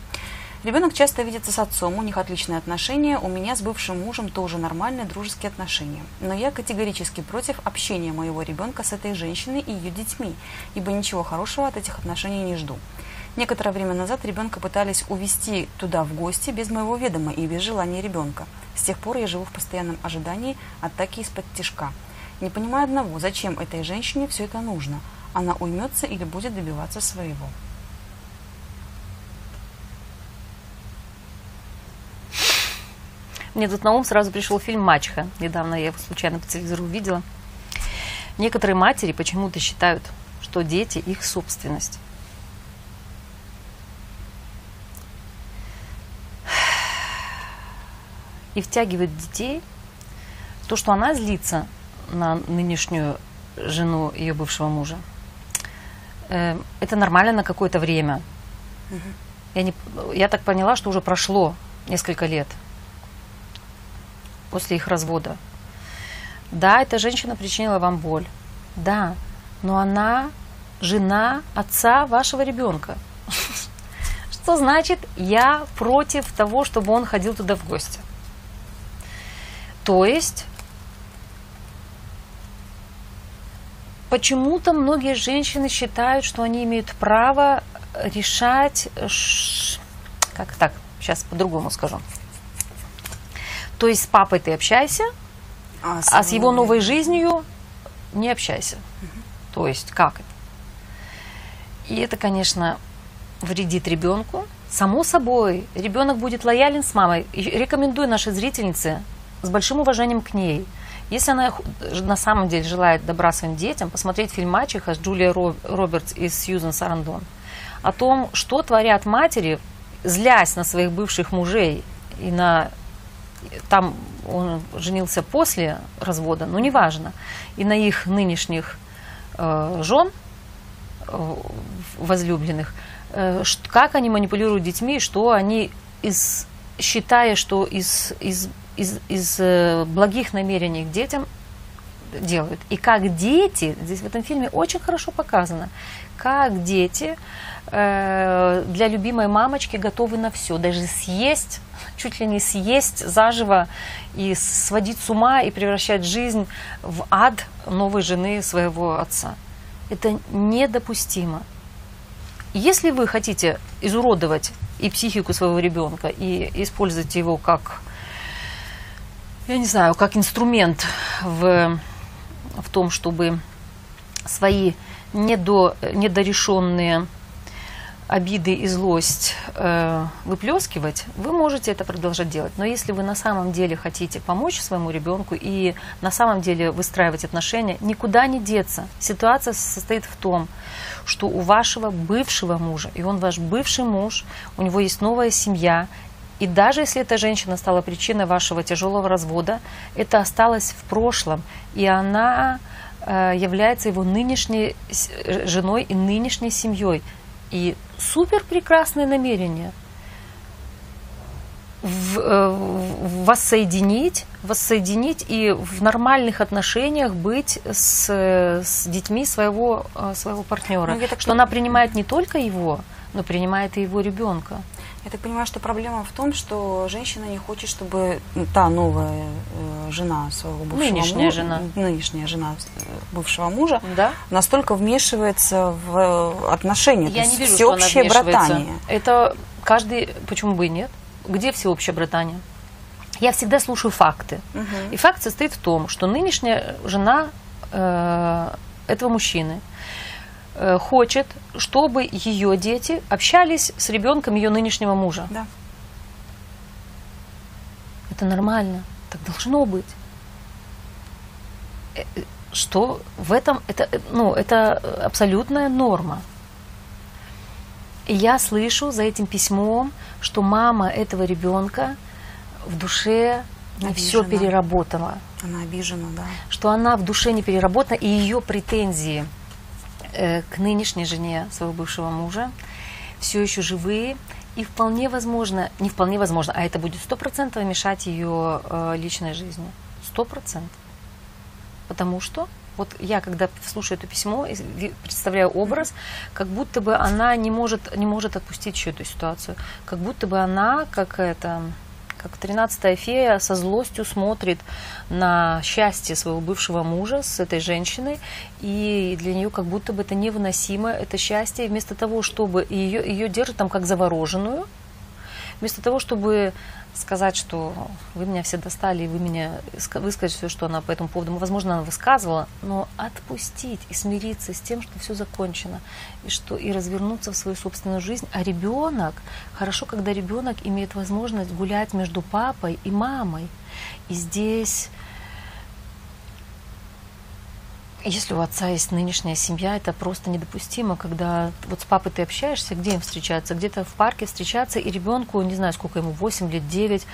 Ребенок часто видится с отцом, у них отличные отношения, у меня с бывшим мужем тоже нормальные дружеские отношения. Но я категорически против общения моего ребенка с этой женщиной и ее детьми, ибо ничего хорошего от этих отношений не жду. Некоторое время назад ребенка пытались увезти туда в гости без моего ведома и без желания ребенка. С тех пор я живу в постоянном ожидании атаки из-под тишка. Не понимаю одного, зачем этой женщине все это нужно? Она уймется или будет добиваться своего? Мне тут на ум сразу пришел фильм «Мачеха». Недавно я его случайно по телевизору увидела. Некоторые матери почему-то считают, что дети – их собственность. И втягивают детей то, что она злится на нынешнюю жену ее бывшего мужа. Э, Это нормально на какое-то время. Я, не, я так поняла, что уже прошло несколько лет после их развода. Да, эта женщина причинила вам боль. Да, но она жена отца вашего ребенка. *laughs* Что значит, я против того, чтобы он ходил туда в гости? То есть, почему-то многие женщины считают, что они имеют право решать, как так, сейчас по-другому скажу. То есть с папой ты общайся, а с его новой жизнью не общайся. То есть как это? И это, конечно, вредит ребенку. Само собой, ребенок будет лоялен с мамой. И рекомендую нашей зрительнице с большим уважением к ней. Если она на самом деле желает добра своим детям, посмотреть фильм «Мачеха» с Джулией Ро- Робертс и Сьюзен Сарандон о том, что творят матери, злясь на своих бывших мужей и на там он женился после развода, но неважно, и на их нынешних э, жен э, возлюбленных, э, как они манипулируют детьми, что они из считая, что из, из, из, из э, благих намерений к детям делают. И как дети, здесь в этом фильме очень хорошо показано, как дети э, для любимой мамочки готовы на все, даже съесть, чуть ли не съесть заживо и сводить с ума и превращать жизнь в ад новой жены своего отца. Это недопустимо. Если вы хотите изуродовать и психику своего ребенка, и использовать его как, я не знаю, как инструмент в, в том, чтобы свои недо, недорешенные обиды и злость э, выплескивать, вы можете это продолжать делать. Но если вы на самом деле хотите помочь своему ребенку и на самом деле выстраивать отношения, никуда не деться. Ситуация состоит в том, что у вашего бывшего мужа, и он ваш бывший муж, у него есть новая семья, и даже если эта женщина стала причиной вашего тяжелого развода, это осталось в прошлом, и она является его нынешней э, женой и нынешней семьей. И супер прекрасное намерение в, э, в- воссоединить, воссоединить и в нормальных отношениях быть с, э, с детьми своего, э, своего партнера. Ну, так что она принимает не только его, но принимает и его ребенка. Я так понимаю, что проблема в том, что женщина не хочет, чтобы та новая э, жена своего бывшего Нынешняя мужа, жена. нынешняя жена э, бывшего мужа, Да? настолько вмешивается в э, отношения. то Я есть не вижу, что она всеобщее вмешивается. братание. Это каждый, почему бы и нет? Где всеобщее братание? Я всегда слушаю факты. Мгм. И факт состоит в том, что нынешняя жена э, этого мужчины хочет, чтобы ее дети общались с ребенком ее нынешнего мужа. Да. Это нормально, так должно быть. Э, э, Что в этом, это, э, ну, это абсолютная норма. И я слышу за этим письмом, что мама этого ребенка в душе не все переработала, Она обижена, да. что она в душе не переработана, и ее претензии э, к нынешней жене своего бывшего мужа все еще живые, и вполне возможно, не вполне возможно, а это будет сто процентов мешать ее э, личной жизни. Сто процентов. Потому что вот я, когда слушаю это письмо, представляю образ, как будто бы она не может, не может отпустить еще эту ситуацию. Как будто бы она, как это, как тринадцатая фея, со злостью смотрит на счастье своего бывшего мужа с этой женщиной, и для нее как будто бы это невыносимо, это счастье, и вместо того, чтобы ее, ее держит там как завороженную, вместо того, чтобы сказать, что вы меня все достали, и вы меня ска- высказать все, что она по этому поводу, возможно, она высказывала, но отпустить и смириться с тем, что все закончено, и что и развернуться в свою собственную жизнь. А ребенок, хорошо, когда ребенок имеет возможность гулять между папой и мамой. И здесь если у отца есть нынешняя семья, это просто недопустимо, когда вот с папой ты общаешься, где им встречаться? Где-то в парке встречаться, и ребенку, не знаю, сколько ему, 8 лет, 9,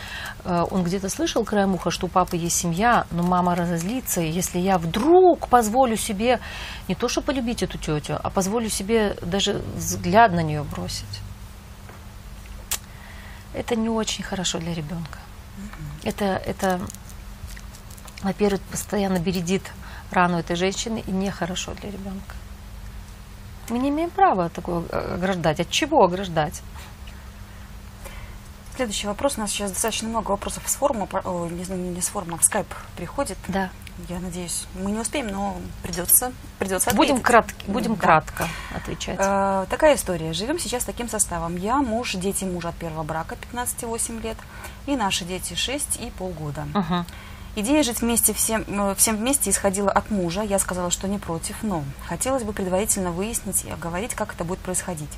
э, он где-то слышал краем уха, что у папы есть семья, но мама разозлится, если я вдруг позволю себе не то, что полюбить эту тетю, а позволю себе даже взгляд на нее бросить, это не очень хорошо для ребенка. Это, это во-первых, постоянно бередит рану этой женщины и нехорошо для ребенка. Мы не имеем права такое э, ограждать. От чего ограждать? Следующий вопрос. У нас сейчас достаточно много вопросов с форума, о, не, не с форума, в скайп приходит. Да. Я надеюсь, мы не успеем, но придется, придется Будем, ответить. кратки, будем Да. кратко отвечать. Э, такая история. Живем сейчас таким составом. Я, муж, дети мужа от первого брака, 15-8 лет, и наши дети 6 и полгода. Мгм. Идея жить вместе всем, э, всем вместе исходила от мужа. Я сказала, что не против, но хотелось бы предварительно выяснить и оговорить, как это будет происходить.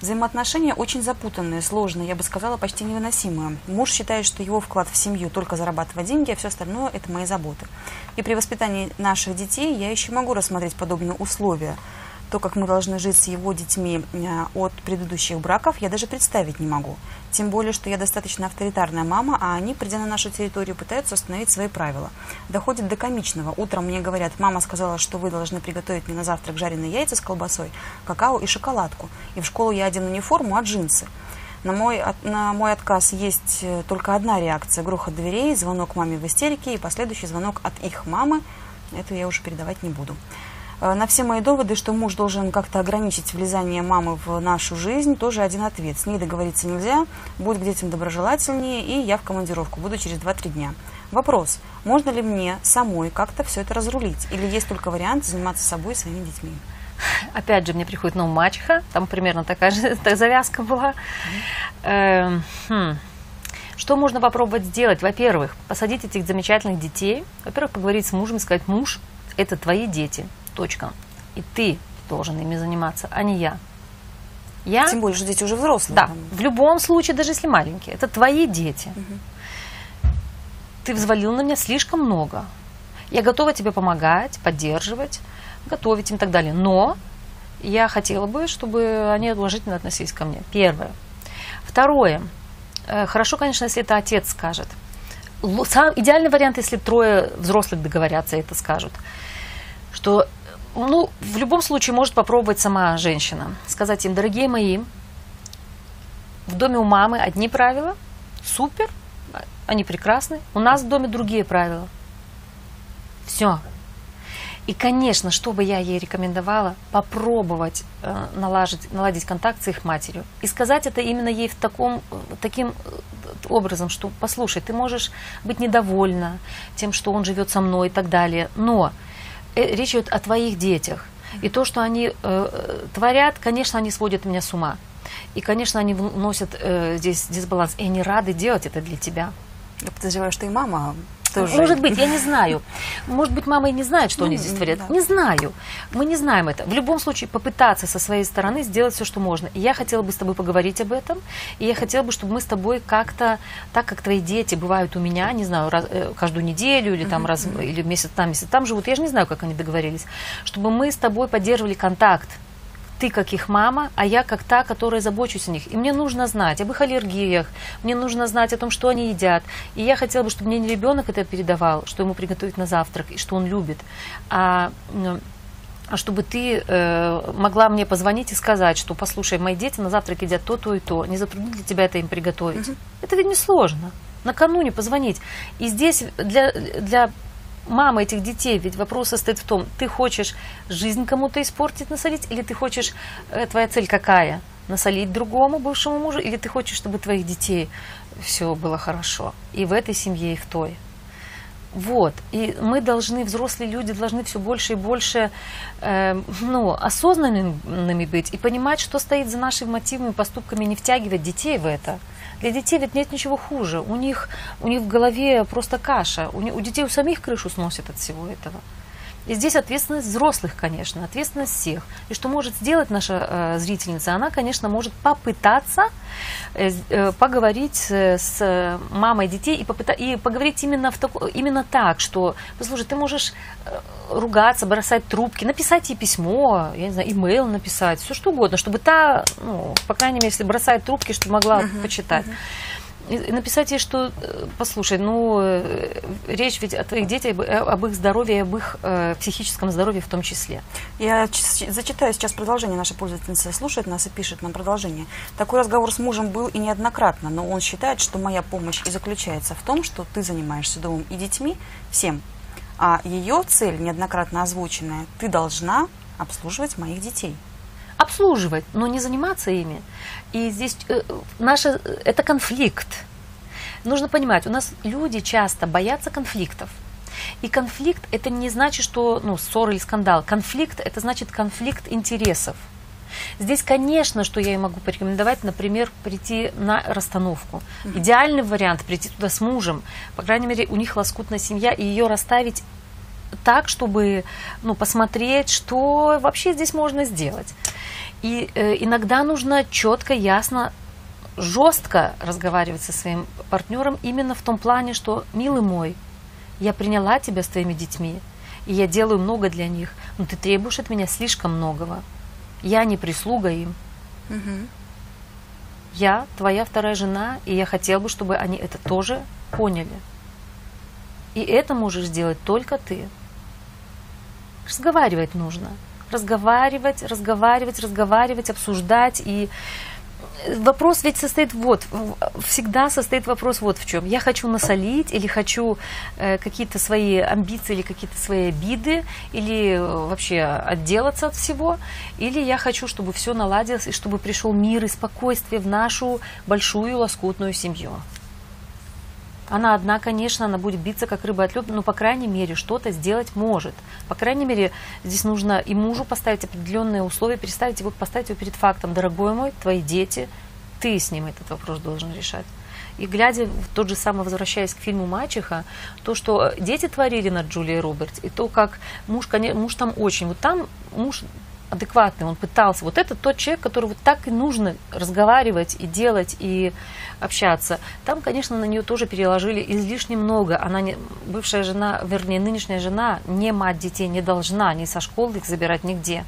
Взаимоотношения очень запутанные, сложные, я бы сказала, почти невыносимые. Муж считает, что его вклад в семью только зарабатывать деньги, а все остальное – это мои заботы. И при воспитании наших детей я еще могу рассмотреть подобные условия. То, как мы должны жить с его детьми э, от предыдущих браков, я даже представить не могу. Тем более, что я достаточно авторитарная мама, а они, придя на нашу территорию, пытаются установить свои правила. Доходит до комичного. Утром мне говорят, мама сказала, что вы должны приготовить мне на завтрак жареные яйца с колбасой, какао и шоколадку. И в школу я одену не форму, а джинсы. На мой, на мой отказ есть э, только одна реакция. Грохот дверей, звонок маме в истерике и последующий звонок от их мамы. Это я уже передавать не буду. Э, На все мои доводы, что муж должен как-то ограничить влезание мамы в нашу жизнь, тоже один ответ. С ней договориться нельзя, будь к детям доброжелательнее, и я в командировку буду через 2-3 дня. Вопрос, можно ли мне самой как-то все это разрулить? Или есть только вариант заниматься собой и своими детьми? Опять же, мне приходит ну, мачеха, там примерно такая же *laughs* та завязка была. Эм, хм. Что можно попробовать сделать? Во-первых, посадить этих замечательных детей. Во-первых, поговорить с мужем и сказать, муж, это твои дети, точка. И ты должен ими заниматься, а не я. Я Тем более, что дети уже взрослые. да, там. в любом случае, даже если маленькие, это твои дети. Ты взвалил на меня слишком много. Я готова тебе помогать, поддерживать, готовить им и так далее. Но я хотела бы, чтобы они уважительно относились ко мне. Первое. Второе. Э, Хорошо, конечно, если это отец скажет. Сам- идеальный вариант, если трое взрослых договорятся и это скажут. Что, ну, в любом случае может попробовать сама женщина. Сказать им, дорогие мои, в доме у мамы одни правила, супер, они прекрасны. У нас в доме другие правила. Все. И, конечно, что бы я ей рекомендовала, попробовать э, налажить, наладить контакт с их матерью. И сказать это именно ей в таком, э, таким э, образом, что, послушай, ты можешь быть недовольна тем, что он живет со мной и так далее, но речь идет о твоих детях. И то, что они э, э, творят, конечно, они сводят меня с ума. И, конечно, они вносят э, здесь дисбаланс. И они рады делать это для тебя. Я подозреваю, что и мама тоже. Может быть, я не знаю. Может быть, мама и не знает, что Ну, они здесь творят. Не знаю. Мы не знаем это. В любом случае, попытаться со своей стороны сделать все, что можно. И я хотела бы с тобой поговорить об этом. И я хотела бы, чтобы мы с тобой как-то, так как твои дети бывают у меня, не знаю, раз- э, каждую неделю или там раз, или месяц там, месяц там живут, я же не знаю, как они договорились, чтобы мы с тобой поддерживали контакт ты как их мама, а я как та, которая забочусь о них. И мне нужно знать об их аллергиях, мне нужно знать о том, что они едят. И я хотела бы, чтобы мне не ребенок это передавал, что ему приготовить на завтрак и что он любит, а, а чтобы ты э, могла мне позвонить и сказать, что, послушай, мои дети на завтрак едят то, то и то. Не затруднит ли тебя это им приготовить? Это ведь не сложно. Накануне позвонить. И здесь для, для мамы этих детей, ведь вопрос состоит в том, ты хочешь жизнь кому-то испортить, насолить, или ты хочешь, э, твоя цель какая? Насолить другому бывшему мужу, или ты хочешь, чтобы твоих детей все было хорошо? И в этой семье, и в той. Вот. И мы должны, взрослые люди, должны все больше и больше э, ну, осознанными быть и понимать, что стоит за нашими мотивами, поступками, не втягивать детей в это. Для детей ведь нет ничего хуже. У них, у них в голове просто каша. У, у детей у самих крышу сносит от всего этого. И здесь ответственность взрослых, конечно, ответственность всех. И что может сделать наша э, зрительница? Она, конечно, может попытаться э, э, поговорить э, с мамой детей и, попыта- и поговорить именно, в тако- именно так, что, послушай, ты можешь э, ругаться, бросать трубки, написать ей письмо, я не знаю, имейл написать, все что угодно, чтобы та, ну, по крайней мере, если бросает трубки, чтобы могла почитать. И и написать ей, что, э, послушай, ну, э, речь ведь о твоих детях, об- их здоровье, об их э, психическом здоровье в том числе. Я зачитаю сейчас продолжение. Наша пользовательница слушает нас и пишет нам продолжение. Такой разговор с мужем был и неоднократно, но он считает, что моя помощь и заключается в том, что ты занимаешься домом и детьми, всем. А ее цель, неоднократно озвученная, ты должна обслуживать моих детей. Обслуживать, но не заниматься ими. И здесь э, наша, э, это конфликт. Нужно понимать, у нас люди часто боятся конфликтов. И конфликт это не значит, что ну, ссора или скандал. Конфликт это значит конфликт интересов. Здесь, конечно, что я ей могу порекомендовать, например, прийти на расстановку. Идеальный вариант прийти туда с мужем. По крайней мере, у них лоскутная семья, и ее расставить так, чтобы ну, посмотреть, что вообще здесь можно сделать. И э, иногда нужно четко, ясно, жестко разговаривать со своим партнером именно в том плане, что, милый мой, я приняла тебя с твоими детьми, и я делаю много для них, но ты требуешь от меня слишком многого. Я не прислуга им. Я твоя вторая жена, и я хотела бы, чтобы они это тоже поняли. И это можешь сделать только ты. Разговаривать нужно. Разговаривать, разговаривать, разговаривать, обсуждать. И вопрос ведь состоит вот, всегда состоит вопрос вот в чем. Я хочу насолить или хочу э, какие-то свои амбиции или какие-то свои обиды, или э, вообще отделаться от всего, или я хочу, чтобы все наладилось и чтобы пришел мир и спокойствие в нашу большую лоскутную семью. Она одна, конечно, она будет биться как рыба от лед, но, по крайней мере, что-то сделать может. По крайней мере, здесь нужно и мужу поставить определенные условия, переставить его, поставить его перед фактом. Дорогой мой, твои дети, ты с ним этот вопрос должен решать. И глядя, в тот же самый, возвращаясь к фильму «Мачеха», то, что дети творили над Джулией Робертс, и то, как муж, коне- муж там очень, вот там муж адекватный, он пытался. Вот это тот человек, который вот так и нужно разговаривать и делать, и общаться. Там, конечно, на нее тоже переложили излишне много. Она не, бывшая жена, вернее, нынешняя жена, не мать детей, не должна ни со школы их забирать нигде.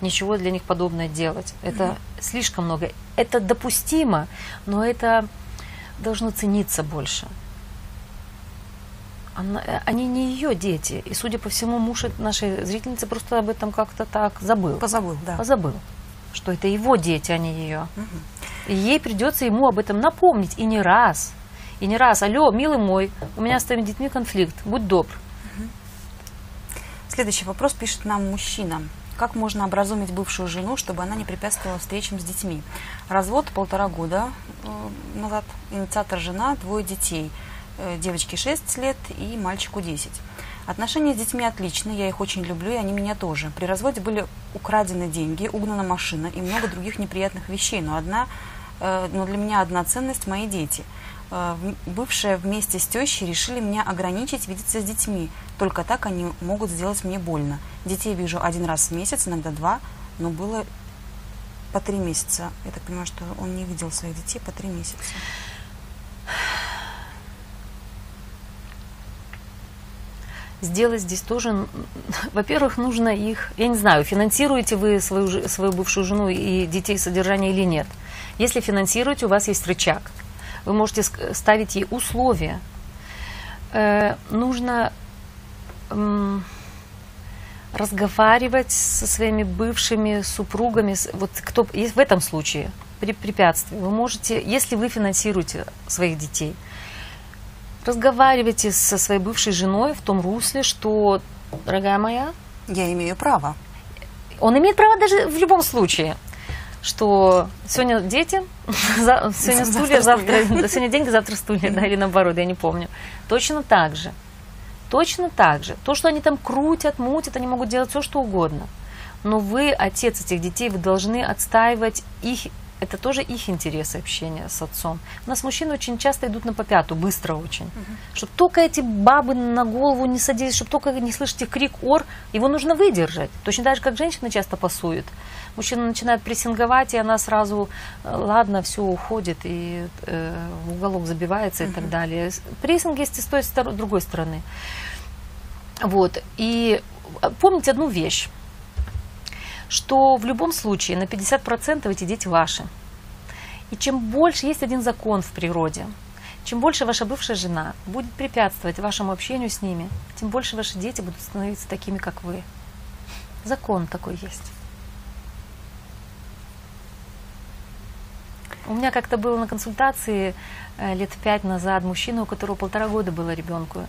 Ничего для них подобное делать. Это слишком много. Это допустимо, но это должно цениться больше. Она- э, они не ее дети. И, судя по всему, муж нашей зрительницы просто об этом как-то так забыл. Позабыл, да. Позабыл, что это его дети, а не ее. И ей придется ему об этом напомнить. И не раз. И не раз. Алло, милый мой, у меня с твоими детьми конфликт. Будь добр. Следующий вопрос пишет нам мужчина. Как можно образумить бывшую жену, чтобы она не препятствовала встречам с детьми? Развод полтора года э, назад. Инициатор жена, двое детей. Э, девочке 6 лет и мальчику 10. Отношения с детьми отличные, я их очень люблю, и они меня тоже. При разводе были украдены деньги, угнана машина и много других неприятных вещей, но одна, э, но для меня одна ценность – мои дети. э, бывшая вместе с тещей решили меня ограничить видеться с детьми. Только так они могут сделать мне больно. Детей вижу один раз в месяц, иногда два, но было по три месяца. Я так понимаю, что он не видел своих детей по три месяца. Сделать здесь тоже, *laughs* во-первых, нужно их, я не знаю, финансируете вы свою, свою бывшую жену и детей содержание или нет. Если финансируете, у вас есть рычаг. Вы можете ставить ей условия. Э, нужно э, разговаривать со своими бывшими супругами. Вот кто в этом случае при препятствии. Вы можете, если вы финансируете своих детей, разговаривайте со своей бывшей женой в том русле, что, дорогая моя... Я имею право. Он имеет право даже в любом случае что сегодня дети, *laughs* сегодня стулья, завтра, сегодня деньги, завтра стулья, да, или наоборот, я не помню. Точно так же. Точно так же. То, что они там крутят, мутят, они могут делать все, что угодно. Но вы, отец этих детей, вы должны отстаивать их это тоже их интересы общения с отцом. У нас мужчины очень часто идут на попяту, быстро очень. Угу. Чтобы только эти бабы на голову не садились, чтобы только не слышите крик ор, его нужно выдержать. Точно так же, как женщины часто пасуют. Мужчина начинает прессинговать, и она сразу, э, ладно, все, уходит, и э, в уголок забивается угу. и так далее. Прессинг есть и с той, с другой стороны. Вот. И э, помните одну вещь что в любом случае на 50% эти дети ваши. И чем больше есть один закон в природе, чем больше ваша бывшая жена будет препятствовать вашему общению с ними, тем больше ваши дети будут становиться такими, как вы. Закон такой есть. У меня как-то было на консультации э, лет пять назад мужчина, у которого полтора года было ребенку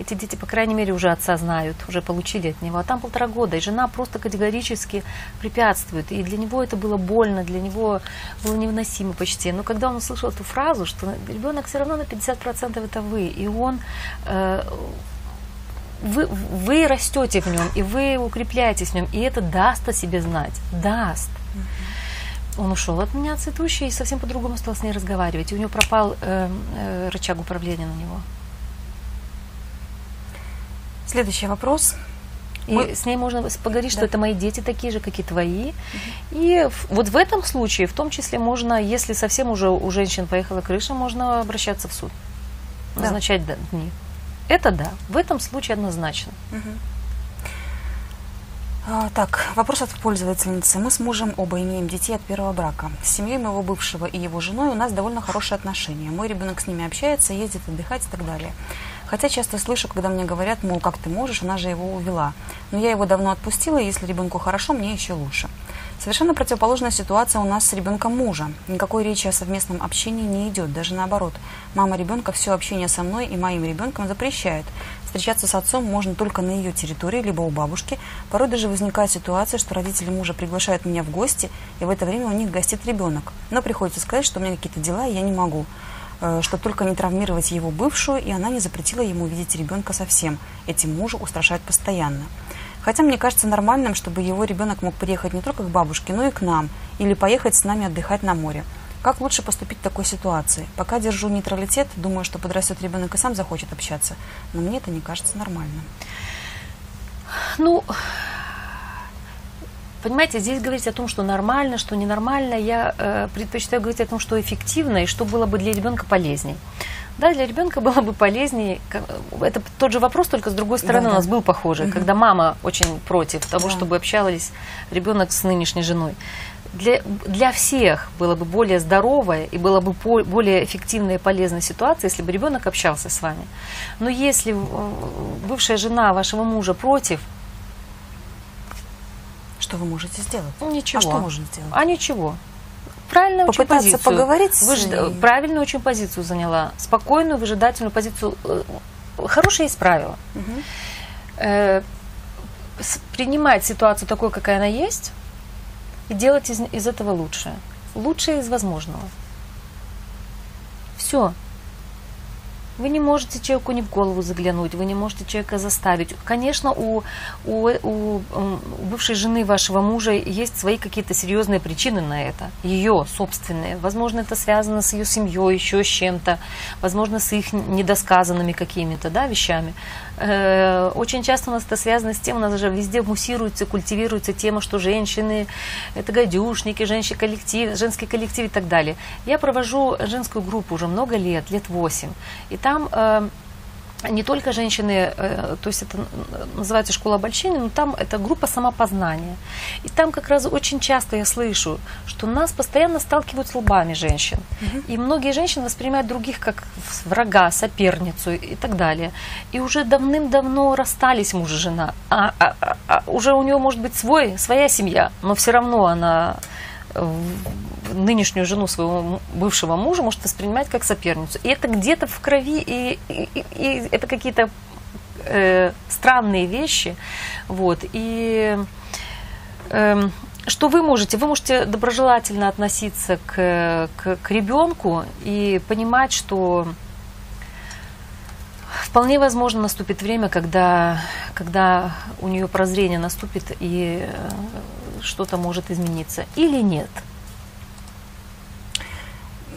эти дети, по крайней мере, уже отца знают, уже получили от него. А там полтора года, и жена просто категорически препятствует. И для него это было больно, для него было невыносимо почти. Но когда он услышал эту фразу, что ребенок все равно на 50% это вы, и он э, вы, вы растете в нем, и вы укрепляетесь в нем, и это даст о себе знать, даст. Он ушел от меня цветущий и совсем по-другому стал с ней разговаривать. И у него пропал э, э, рычаг управления на него. Следующий вопрос. И Мы... с ней можно поговорить, да. что это мои дети такие же, как и твои. Угу. И вот в этом случае, в том числе, можно, если совсем уже у женщин поехала крыша, можно обращаться в суд, да. назначать дни. Это да, в этом случае однозначно. Угу. Так, вопрос от пользовательницы. Мы с мужем оба имеем детей от первого брака. С семьей моего бывшего и его женой у нас довольно хорошие отношения. Мой ребенок с ними общается, ездит отдыхать и так далее. Хотя часто слышу, когда мне говорят, мол, как ты можешь, она же его увела. Но я его давно отпустила, и если ребенку хорошо, мне еще лучше. Совершенно противоположная ситуация у нас с ребенком мужа. Никакой речи о совместном общении не идет, даже наоборот. Мама ребенка все общение со мной и моим ребенком запрещает. Встречаться с отцом можно только на ее территории, либо у бабушки. Порой даже возникает ситуация, что родители мужа приглашают меня в гости, и в это время у них гостит ребенок. Но приходится сказать, что у меня какие-то дела, и я не могу. Э, чтобы только не травмировать его бывшую, и она не запретила ему видеть ребенка совсем. Этим мужа устрашают постоянно. Хотя мне кажется нормальным, чтобы его ребенок мог приехать не только к бабушке, но и к нам, или поехать с нами отдыхать на море. Как лучше поступить в такой ситуации? Пока держу нейтралитет, думаю, что подрастет ребенок и сам захочет общаться, но мне это не кажется нормальным. Ну, Понимаете, здесь говорить о том, что нормально, что ненормально, я э, предпочитаю говорить о том, что эффективно и что было бы для ребенка полезней. Да, для ребенка *laughs* было бы полезнее. Это тот же вопрос, только с другой стороны да, у нас был похожий, угу. когда мама очень против того, да. чтобы общались ребенок с нынешней женой. Для, для всех было бы более здоровая и была бы по, более эффективная и полезная ситуация, если бы ребенок общался с вами. Но если э, бывшая жена вашего мужа против, что вы можете сделать? Ну, ничего. А что можно сделать? А ничего. Правильно очень позицию. поговорить Выж... Правильную очень позицию заняла. Спокойную, выжидательную позицию. Э, хорошее есть правило. Угу. Э, принимать ситуацию такой, какая она есть, и делать из, из этого лучшее. Лучшее из возможного. Все. Вы не можете человеку не в голову заглянуть, вы не можете человека заставить. Конечно, у, у, у, у бывшей жены вашего мужа есть свои какие-то серьезные причины на это, ее собственные. Возможно, это связано с ее семьей, еще с чем-то, возможно, с их недосказанными какими-то да, вещами. Э, очень часто у нас это связано с тем, у нас даже везде муссируется, культивируется тема, что женщины это гадюшники, женщины коллектив, женский коллектив и так далее. Я провожу женскую группу уже много лет, лет 8. И там э, не только женщины, э, то есть это называется школа обольщения, но там это группа самопознания. И там как раз очень часто я слышу, что нас постоянно сталкивают с лбами женщин. Угу. И многие женщины воспринимают других как врага, соперницу и так далее. И уже давным-давно расстались муж и жена. А, а, а, а уже у нее может быть свой, своя семья, но все равно она нынешнюю жену своего бывшего мужа может воспринимать как соперницу. И это где-то в крови, и, и, и это какие-то э, странные вещи. Вот. И э, что вы можете? Вы можете доброжелательно относиться к, к, к ребенку и понимать, что вполне возможно наступит время, когда, когда у нее прозрение наступит и э, что-то может измениться или нет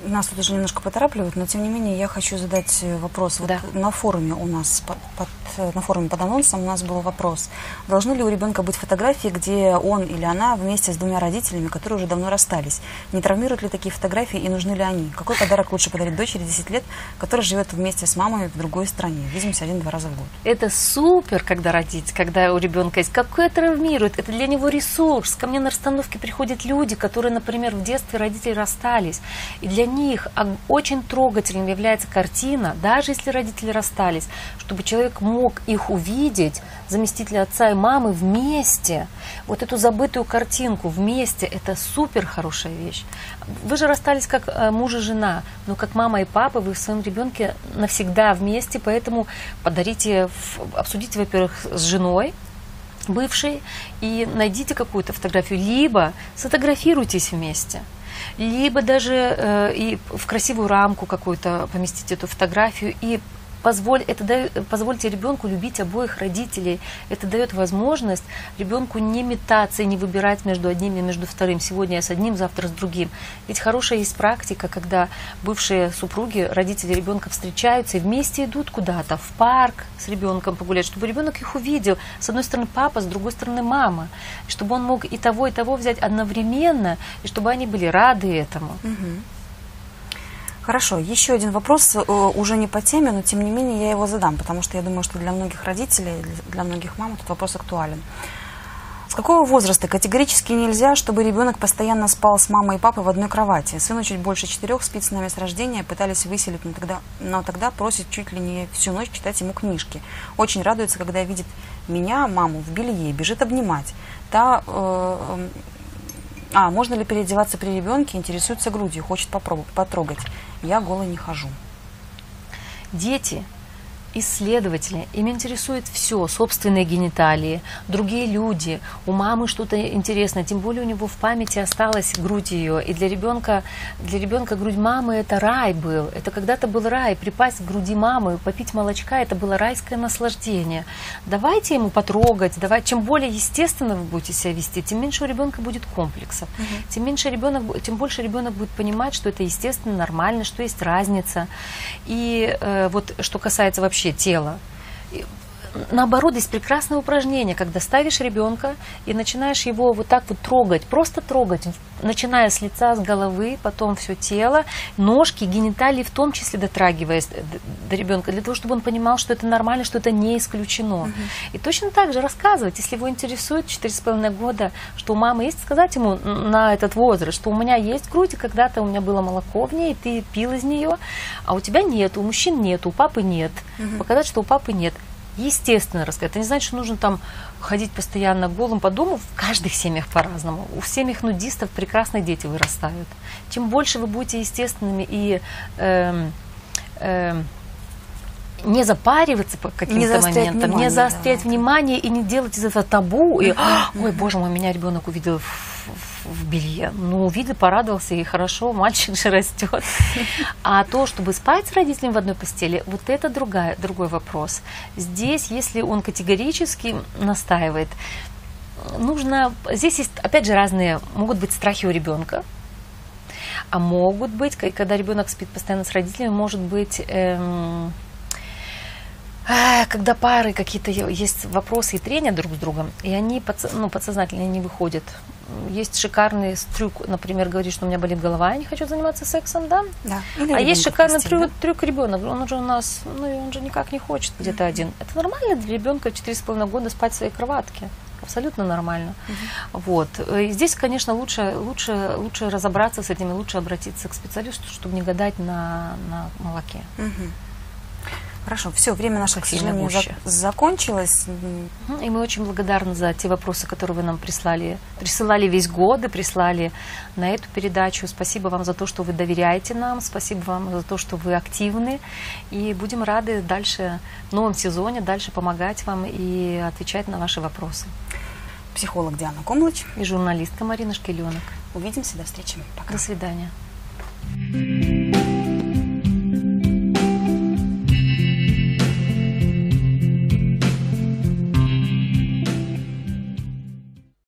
нас тут уже немножко поторапливают, но тем не менее я хочу задать э, вопрос. Да. Вот на форуме у нас, под, под, э, на форуме под анонсом у нас был вопрос. Должны ли у ребенка быть фотографии, где он или она вместе с двумя родителями, которые уже давно расстались? Не травмируют ли такие фотографии и нужны ли они? Какой подарок лучше подарить дочери 10 лет, которая живет вместе с мамой в другой стране? Видимся один-два раза в год. Это супер, когда родить, когда у ребенка есть. Какое травмирует? Это для него ресурс. Ко мне на расстановке приходят люди, которые, например, в детстве родители расстались. И для них очень трогательным является картина, даже если родители расстались, чтобы человек мог их увидеть, заместители отца и мамы вместе. Вот эту забытую картинку вместе, это супер хорошая вещь. Вы же расстались как э, муж и жена, но как мама и папа вы в своем ребенке навсегда вместе, поэтому подарите, обсудите, во-первых, с женой, бывшей, и найдите какую-то фотографию, либо сфотографируйтесь вместе либо даже э, и в красивую рамку какую-то поместить эту фотографию и позволь, это дает, позвольте ребенку любить обоих родителей. Это дает возможность ребенку не метаться и не выбирать между одним и между вторым. Сегодня я с одним, завтра с другим. Ведь хорошая есть практика, когда бывшие супруги, родители ребенка встречаются и вместе идут куда-то, в парк с ребенком погулять, чтобы ребенок их увидел. С одной стороны папа, с другой стороны мама. Чтобы он мог и того, и того взять одновременно, и чтобы они были рады этому. Угу. Хорошо, еще один вопрос, э, уже не по теме, но тем не менее я его задам, потому что я думаю, что для многих родителей, для многих мам этот вопрос актуален. С какого возраста категорически нельзя, чтобы ребенок постоянно спал с мамой и папой в одной кровати? Сыну чуть больше четырех, спит с нами с рождения, пытались выселить, но тогда, но тогда просит чуть ли не всю ночь читать ему книжки. Очень радуется, когда видит меня, маму, в белье, бежит обнимать. Та э, а, можно ли переодеваться при ребенке? Интересуется грудью, хочет попробовать, потрогать. Я голой не хожу. Дети исследователи, им интересует все, собственные гениталии, другие люди, у мамы что-то интересное, тем более у него в памяти осталась грудь ее, и для ребенка, для ребенка грудь мамы это рай был, это когда-то был рай, припасть к груди мамы, попить молочка, это было райское наслаждение. Давайте ему потрогать, давай, чем более естественно вы будете себя вести, тем меньше у ребенка будет комплексов, угу. тем меньше ребенок, тем больше ребенок будет понимать, что это естественно, нормально, что есть разница. И э, вот что касается вообще вообще тело. Наоборот, есть прекрасное упражнение, когда ставишь ребенка и начинаешь его вот так вот трогать, просто трогать, начиная с лица, с головы, потом все тело, ножки, гениталии в том числе дотрагиваясь до ребенка, для того, чтобы он понимал, что это нормально, что это не исключено. Угу. И точно так же рассказывать, если его интересует 4,5 года, что у мамы есть, сказать ему на этот возраст, что у меня есть грудь, и когда-то у меня было молоко в ней, и ты пил из нее, а у тебя нет, у мужчин нет, у папы нет. Угу. Показать, что у папы нет естественно рассказать. Это не значит, что нужно там ходить постоянно голым по дому. В каждых семьях по-разному. У семьях нудистов прекрасные дети вырастают. Чем больше вы будете естественными и э, э, не запариваться по каким-то моментам, внимание, не заострять да. внимание и не делать из этого табу. И, ой, боже мой, меня ребенок увидел в, в белье. Ну, увидел, порадовался, и хорошо, мальчик же растет. *laughs* А то, чтобы спать с родителями в одной постели, вот это другая, другой вопрос. Здесь, если он категорически настаивает, нужно... Здесь есть, опять же, разные... Могут быть страхи у ребенка, а могут быть, когда ребенок спит постоянно с родителями, может быть... Эм, когда пары какие-то есть вопросы и трения друг с другом, и они ну, подсознательно не выходят. Есть шикарный трюк, например, говорит, что у меня болит голова, я не хочу заниматься сексом, да? Да. а есть шикарный постель, трюк, да? трюк ребенок, он же у нас, ну он же никак не хочет где-то mm-hmm. один. Это нормально для ребенка 4,5 года спать в своей кроватке. Абсолютно нормально. Mm-hmm. Вот. И здесь, конечно, лучше, лучше, лучше разобраться с этим и лучше обратиться к специалисту, чтобы не гадать на, на молоке. Mm-hmm. Хорошо, все, время наше, к сожалению, за закончилось. И мы очень благодарны за те вопросы, которые вы нам прислали. Присылали весь год и прислали на эту передачу. Спасибо вам за то, что вы доверяете нам. Спасибо вам за то, что вы активны. И будем рады дальше, в новом сезоне, дальше помогать вам и отвечать на ваши вопросы. Психолог Диана Комлыч. И журналистка Марина Шкеленок. Увидимся, до встречи. Пока. До свидания.